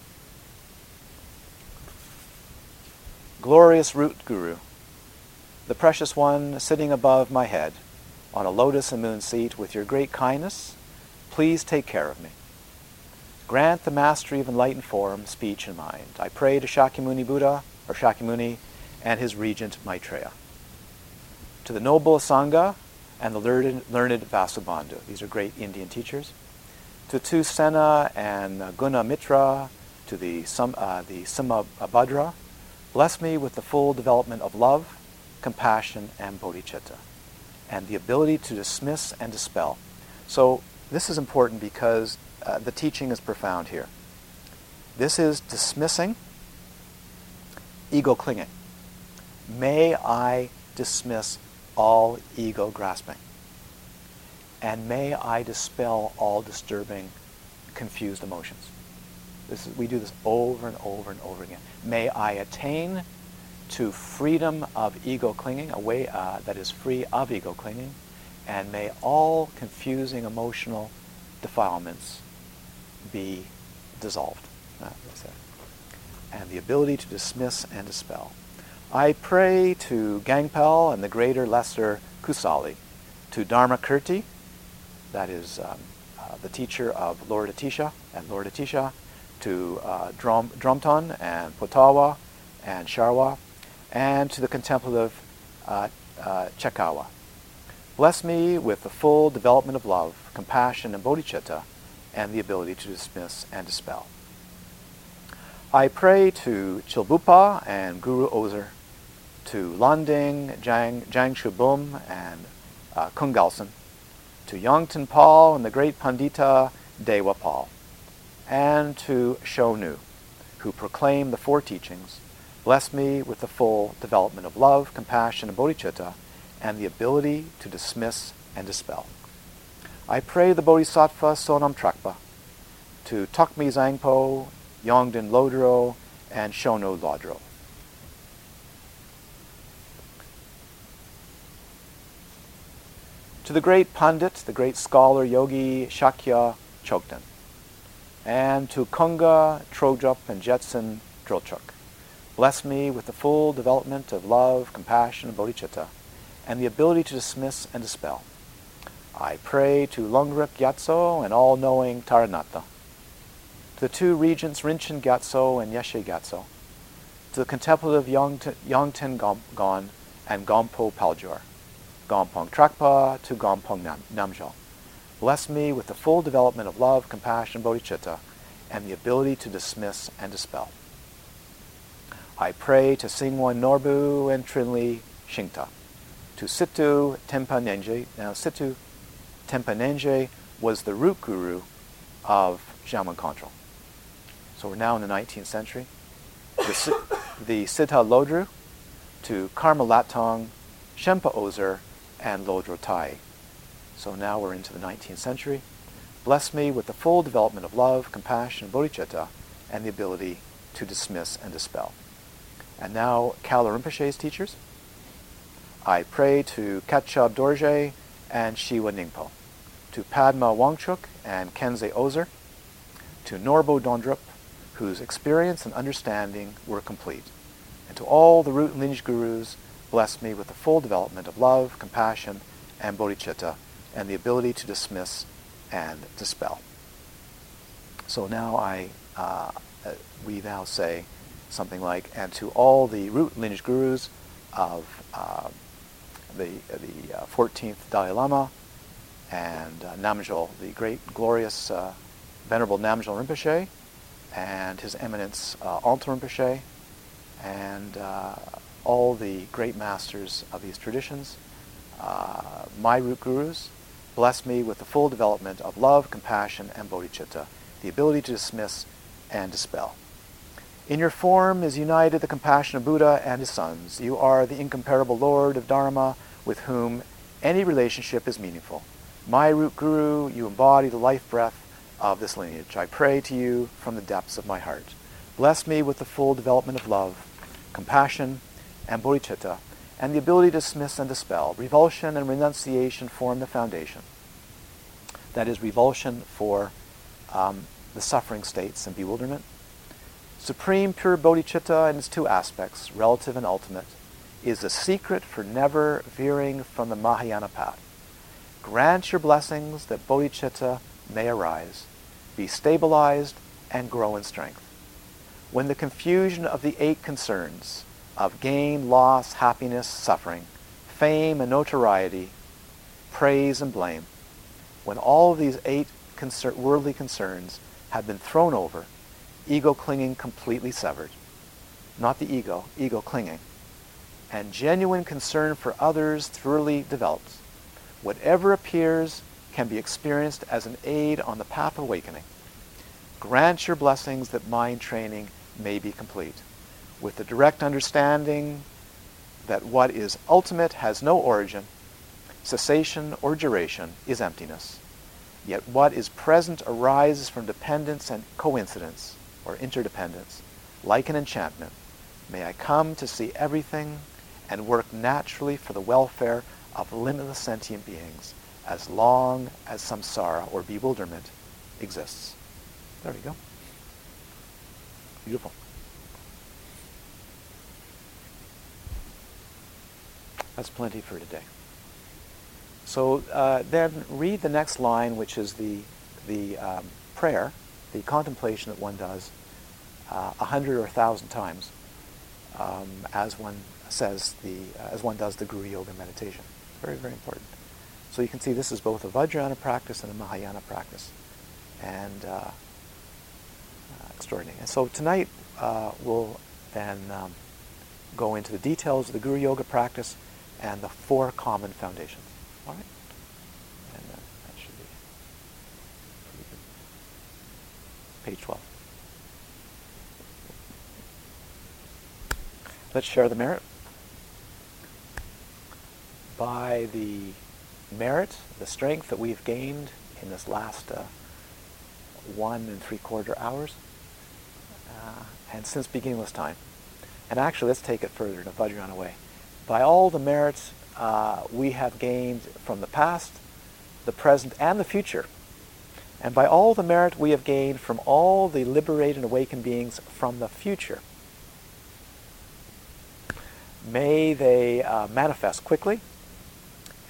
Glorious root guru, the precious one sitting above my head on a lotus and moon seat with your great kindness, please take care of me. Grant the mastery of enlightened form, speech, and mind. I pray to Shakyamuni Buddha, or Shakyamuni, and his regent Maitreya. To the noble Asanga and the learned, learned Vasubandhu. These are great Indian teachers. To Tu Sena and Guna Mitra, to the, uh, the Simhabhadra, bless me with the full development of love, compassion, and bodhicitta, and the ability to dismiss and dispel. So this is important because uh, the teaching is profound here. This is dismissing ego clinging. May I dismiss all ego grasping. And may I dispel all disturbing, confused emotions. This is, we do this over and over and over again. May I attain to freedom of ego clinging, a way uh, that is free of ego clinging, and may all confusing emotional defilements be dissolved. Uh, and the ability to dismiss and dispel. I pray to Gangpal and the greater lesser Kusali, to Dharma Kirti, that is um, uh, the teacher of Lord Atisha and Lord Atisha, to uh, Drum, Drumton and Potawa and Sharwa, and to the contemplative uh, uh, Chekawa. Bless me with the full development of love, compassion, and bodhicitta, and the ability to dismiss and dispel. I pray to Chilbupa and Guru Ozer, to Landing, Jang, Jang Shubum, and uh, Kungalsen, to Yongten Paul and the great Pandita Dewa Paul, and to Shonu, who proclaim the four teachings. Bless me with the full development of love, compassion, and bodhicitta, and the ability to dismiss and dispel. I pray the Bodhisattva Sonam Trakpa to Tokmi Zangpo, Yongden Lodro, and Shono Lodro. To the great Pandit, the great scholar yogi Shakya Chokden, and to Kunga, Trojup, and Jetson Drilchuk. Bless me with the full development of love, compassion, and bodhicitta and the ability to dismiss and dispel. I pray to Lungrik Gyatso and all-knowing Taranatha, to the two regents Rinchen Gyatso and Yeshe Gyatso, to the contemplative Yongten Gon and Gompo Paljor, Gompong Trakpa to Gompong Nam-. Bless me with the full development of love, compassion, bodhicitta, and the ability to dismiss and dispel. I pray to Singwon Norbu and Trinli Shingta to Situ Tempanenje. Now, Situ Tempanenje was the root guru of Jamgon Kongtrul. So we're now in the 19th century. The, the Siddha Lodru to Karma Latong, Shempa Ozer, and Lodro Tai. So now we're into the 19th century. Bless me with the full development of love, compassion, bodhicitta, and the ability to dismiss and dispel. And now Kalu Rinpoche's teachers. I pray to Ketchub Dorje and Shiwa Ningpo, to Padma Wangchuk and Kenze Ozer, to Norbo Dondrup, whose experience and understanding were complete, and to all the root and lineage gurus, bless me with the full development of love, compassion, and bodhicitta, and the ability to dismiss and dispel. So now I, uh, uh we now say something like, and to all the root lineage gurus of uh, the, the uh, 14th Dalai Lama, and uh, the great, glorious, uh, venerable Namgyal Rinpoche, and His Eminence uh, Alto Rinpoche, and uh, all the great masters of these traditions, uh, my root gurus, bless me with the full development of love, compassion, and bodhicitta, the ability to dismiss and dispel. In your form is united the compassion of Buddha and his sons. You are the incomparable Lord of Dharma with whom any relationship is meaningful. My root guru, you embody the life breath of this lineage. I pray to you from the depths of my heart. Bless me with the full development of love, compassion, and bodhicitta, and the ability to dismiss and dispel. Revulsion and renunciation form the foundation. That is, revulsion for um, the suffering states and bewilderment Supreme pure bodhicitta in its two aspects, relative and ultimate, is the secret for never veering from the Mahayana path. Grant your blessings that bodhicitta may arise, be stabilized, and grow in strength. When the confusion of the eight concerns of gain, loss, happiness, suffering, fame and notoriety, praise and blame, when all of these eight concern, worldly concerns have been thrown over ego clinging completely severed. Not the ego, ego clinging. And genuine concern for others thoroughly developed. Whatever appears can be experienced as an aid on the path of awakening. Grant your blessings that mind training may be complete, with the direct understanding that what is ultimate has no origin, cessation, or duration is emptiness. Yet what is present arises from dependence and coincidence or interdependence, like an enchantment, may I come to see everything and work naturally for the welfare of limitless sentient beings as long as samsara or bewilderment exists. There we go. Beautiful. That's plenty for today. So uh, then read the next line, which is the, the um, prayer, the contemplation that one does uh, a hundred or a thousand times um, as one says the, uh, as one does the Guru Yoga meditation. Very, very important. So you can see this is both a Vajrayana practice and a Mahayana practice. And uh, uh, extraordinary. And so tonight uh, we'll then um, go into the details of the Guru Yoga practice and the four common foundations. All right? And uh, that should be pretty good. Page 12. Let's share the merit. By the merit, the strength that we've gained in this last uh, one and three quarter hours, uh, and since beginningless time. And actually, let's take it further in a Vajrayana way. By all the merits uh, we have gained from the past, the present, and the future, and by all the merit we have gained from all the liberated and awakened beings from the future, may they uh, manifest quickly,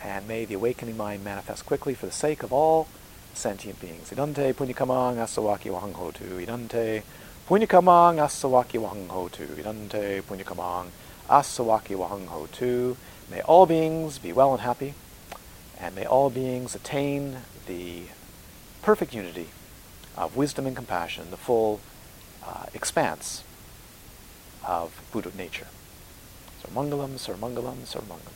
and may the awakening mind manifest quickly for the sake of all sentient beings. Idante punyakamang asawaki wahanghotu. Idante punyakamang asawaki wahanghotu. Idante punyakamang asawaki wahanghotu. May all beings be well and happy, and may all beings attain the perfect unity of wisdom and compassion, the full uh, expanse of Buddha nature. Sarmangalam, Sarmangalam, Sarmangalam.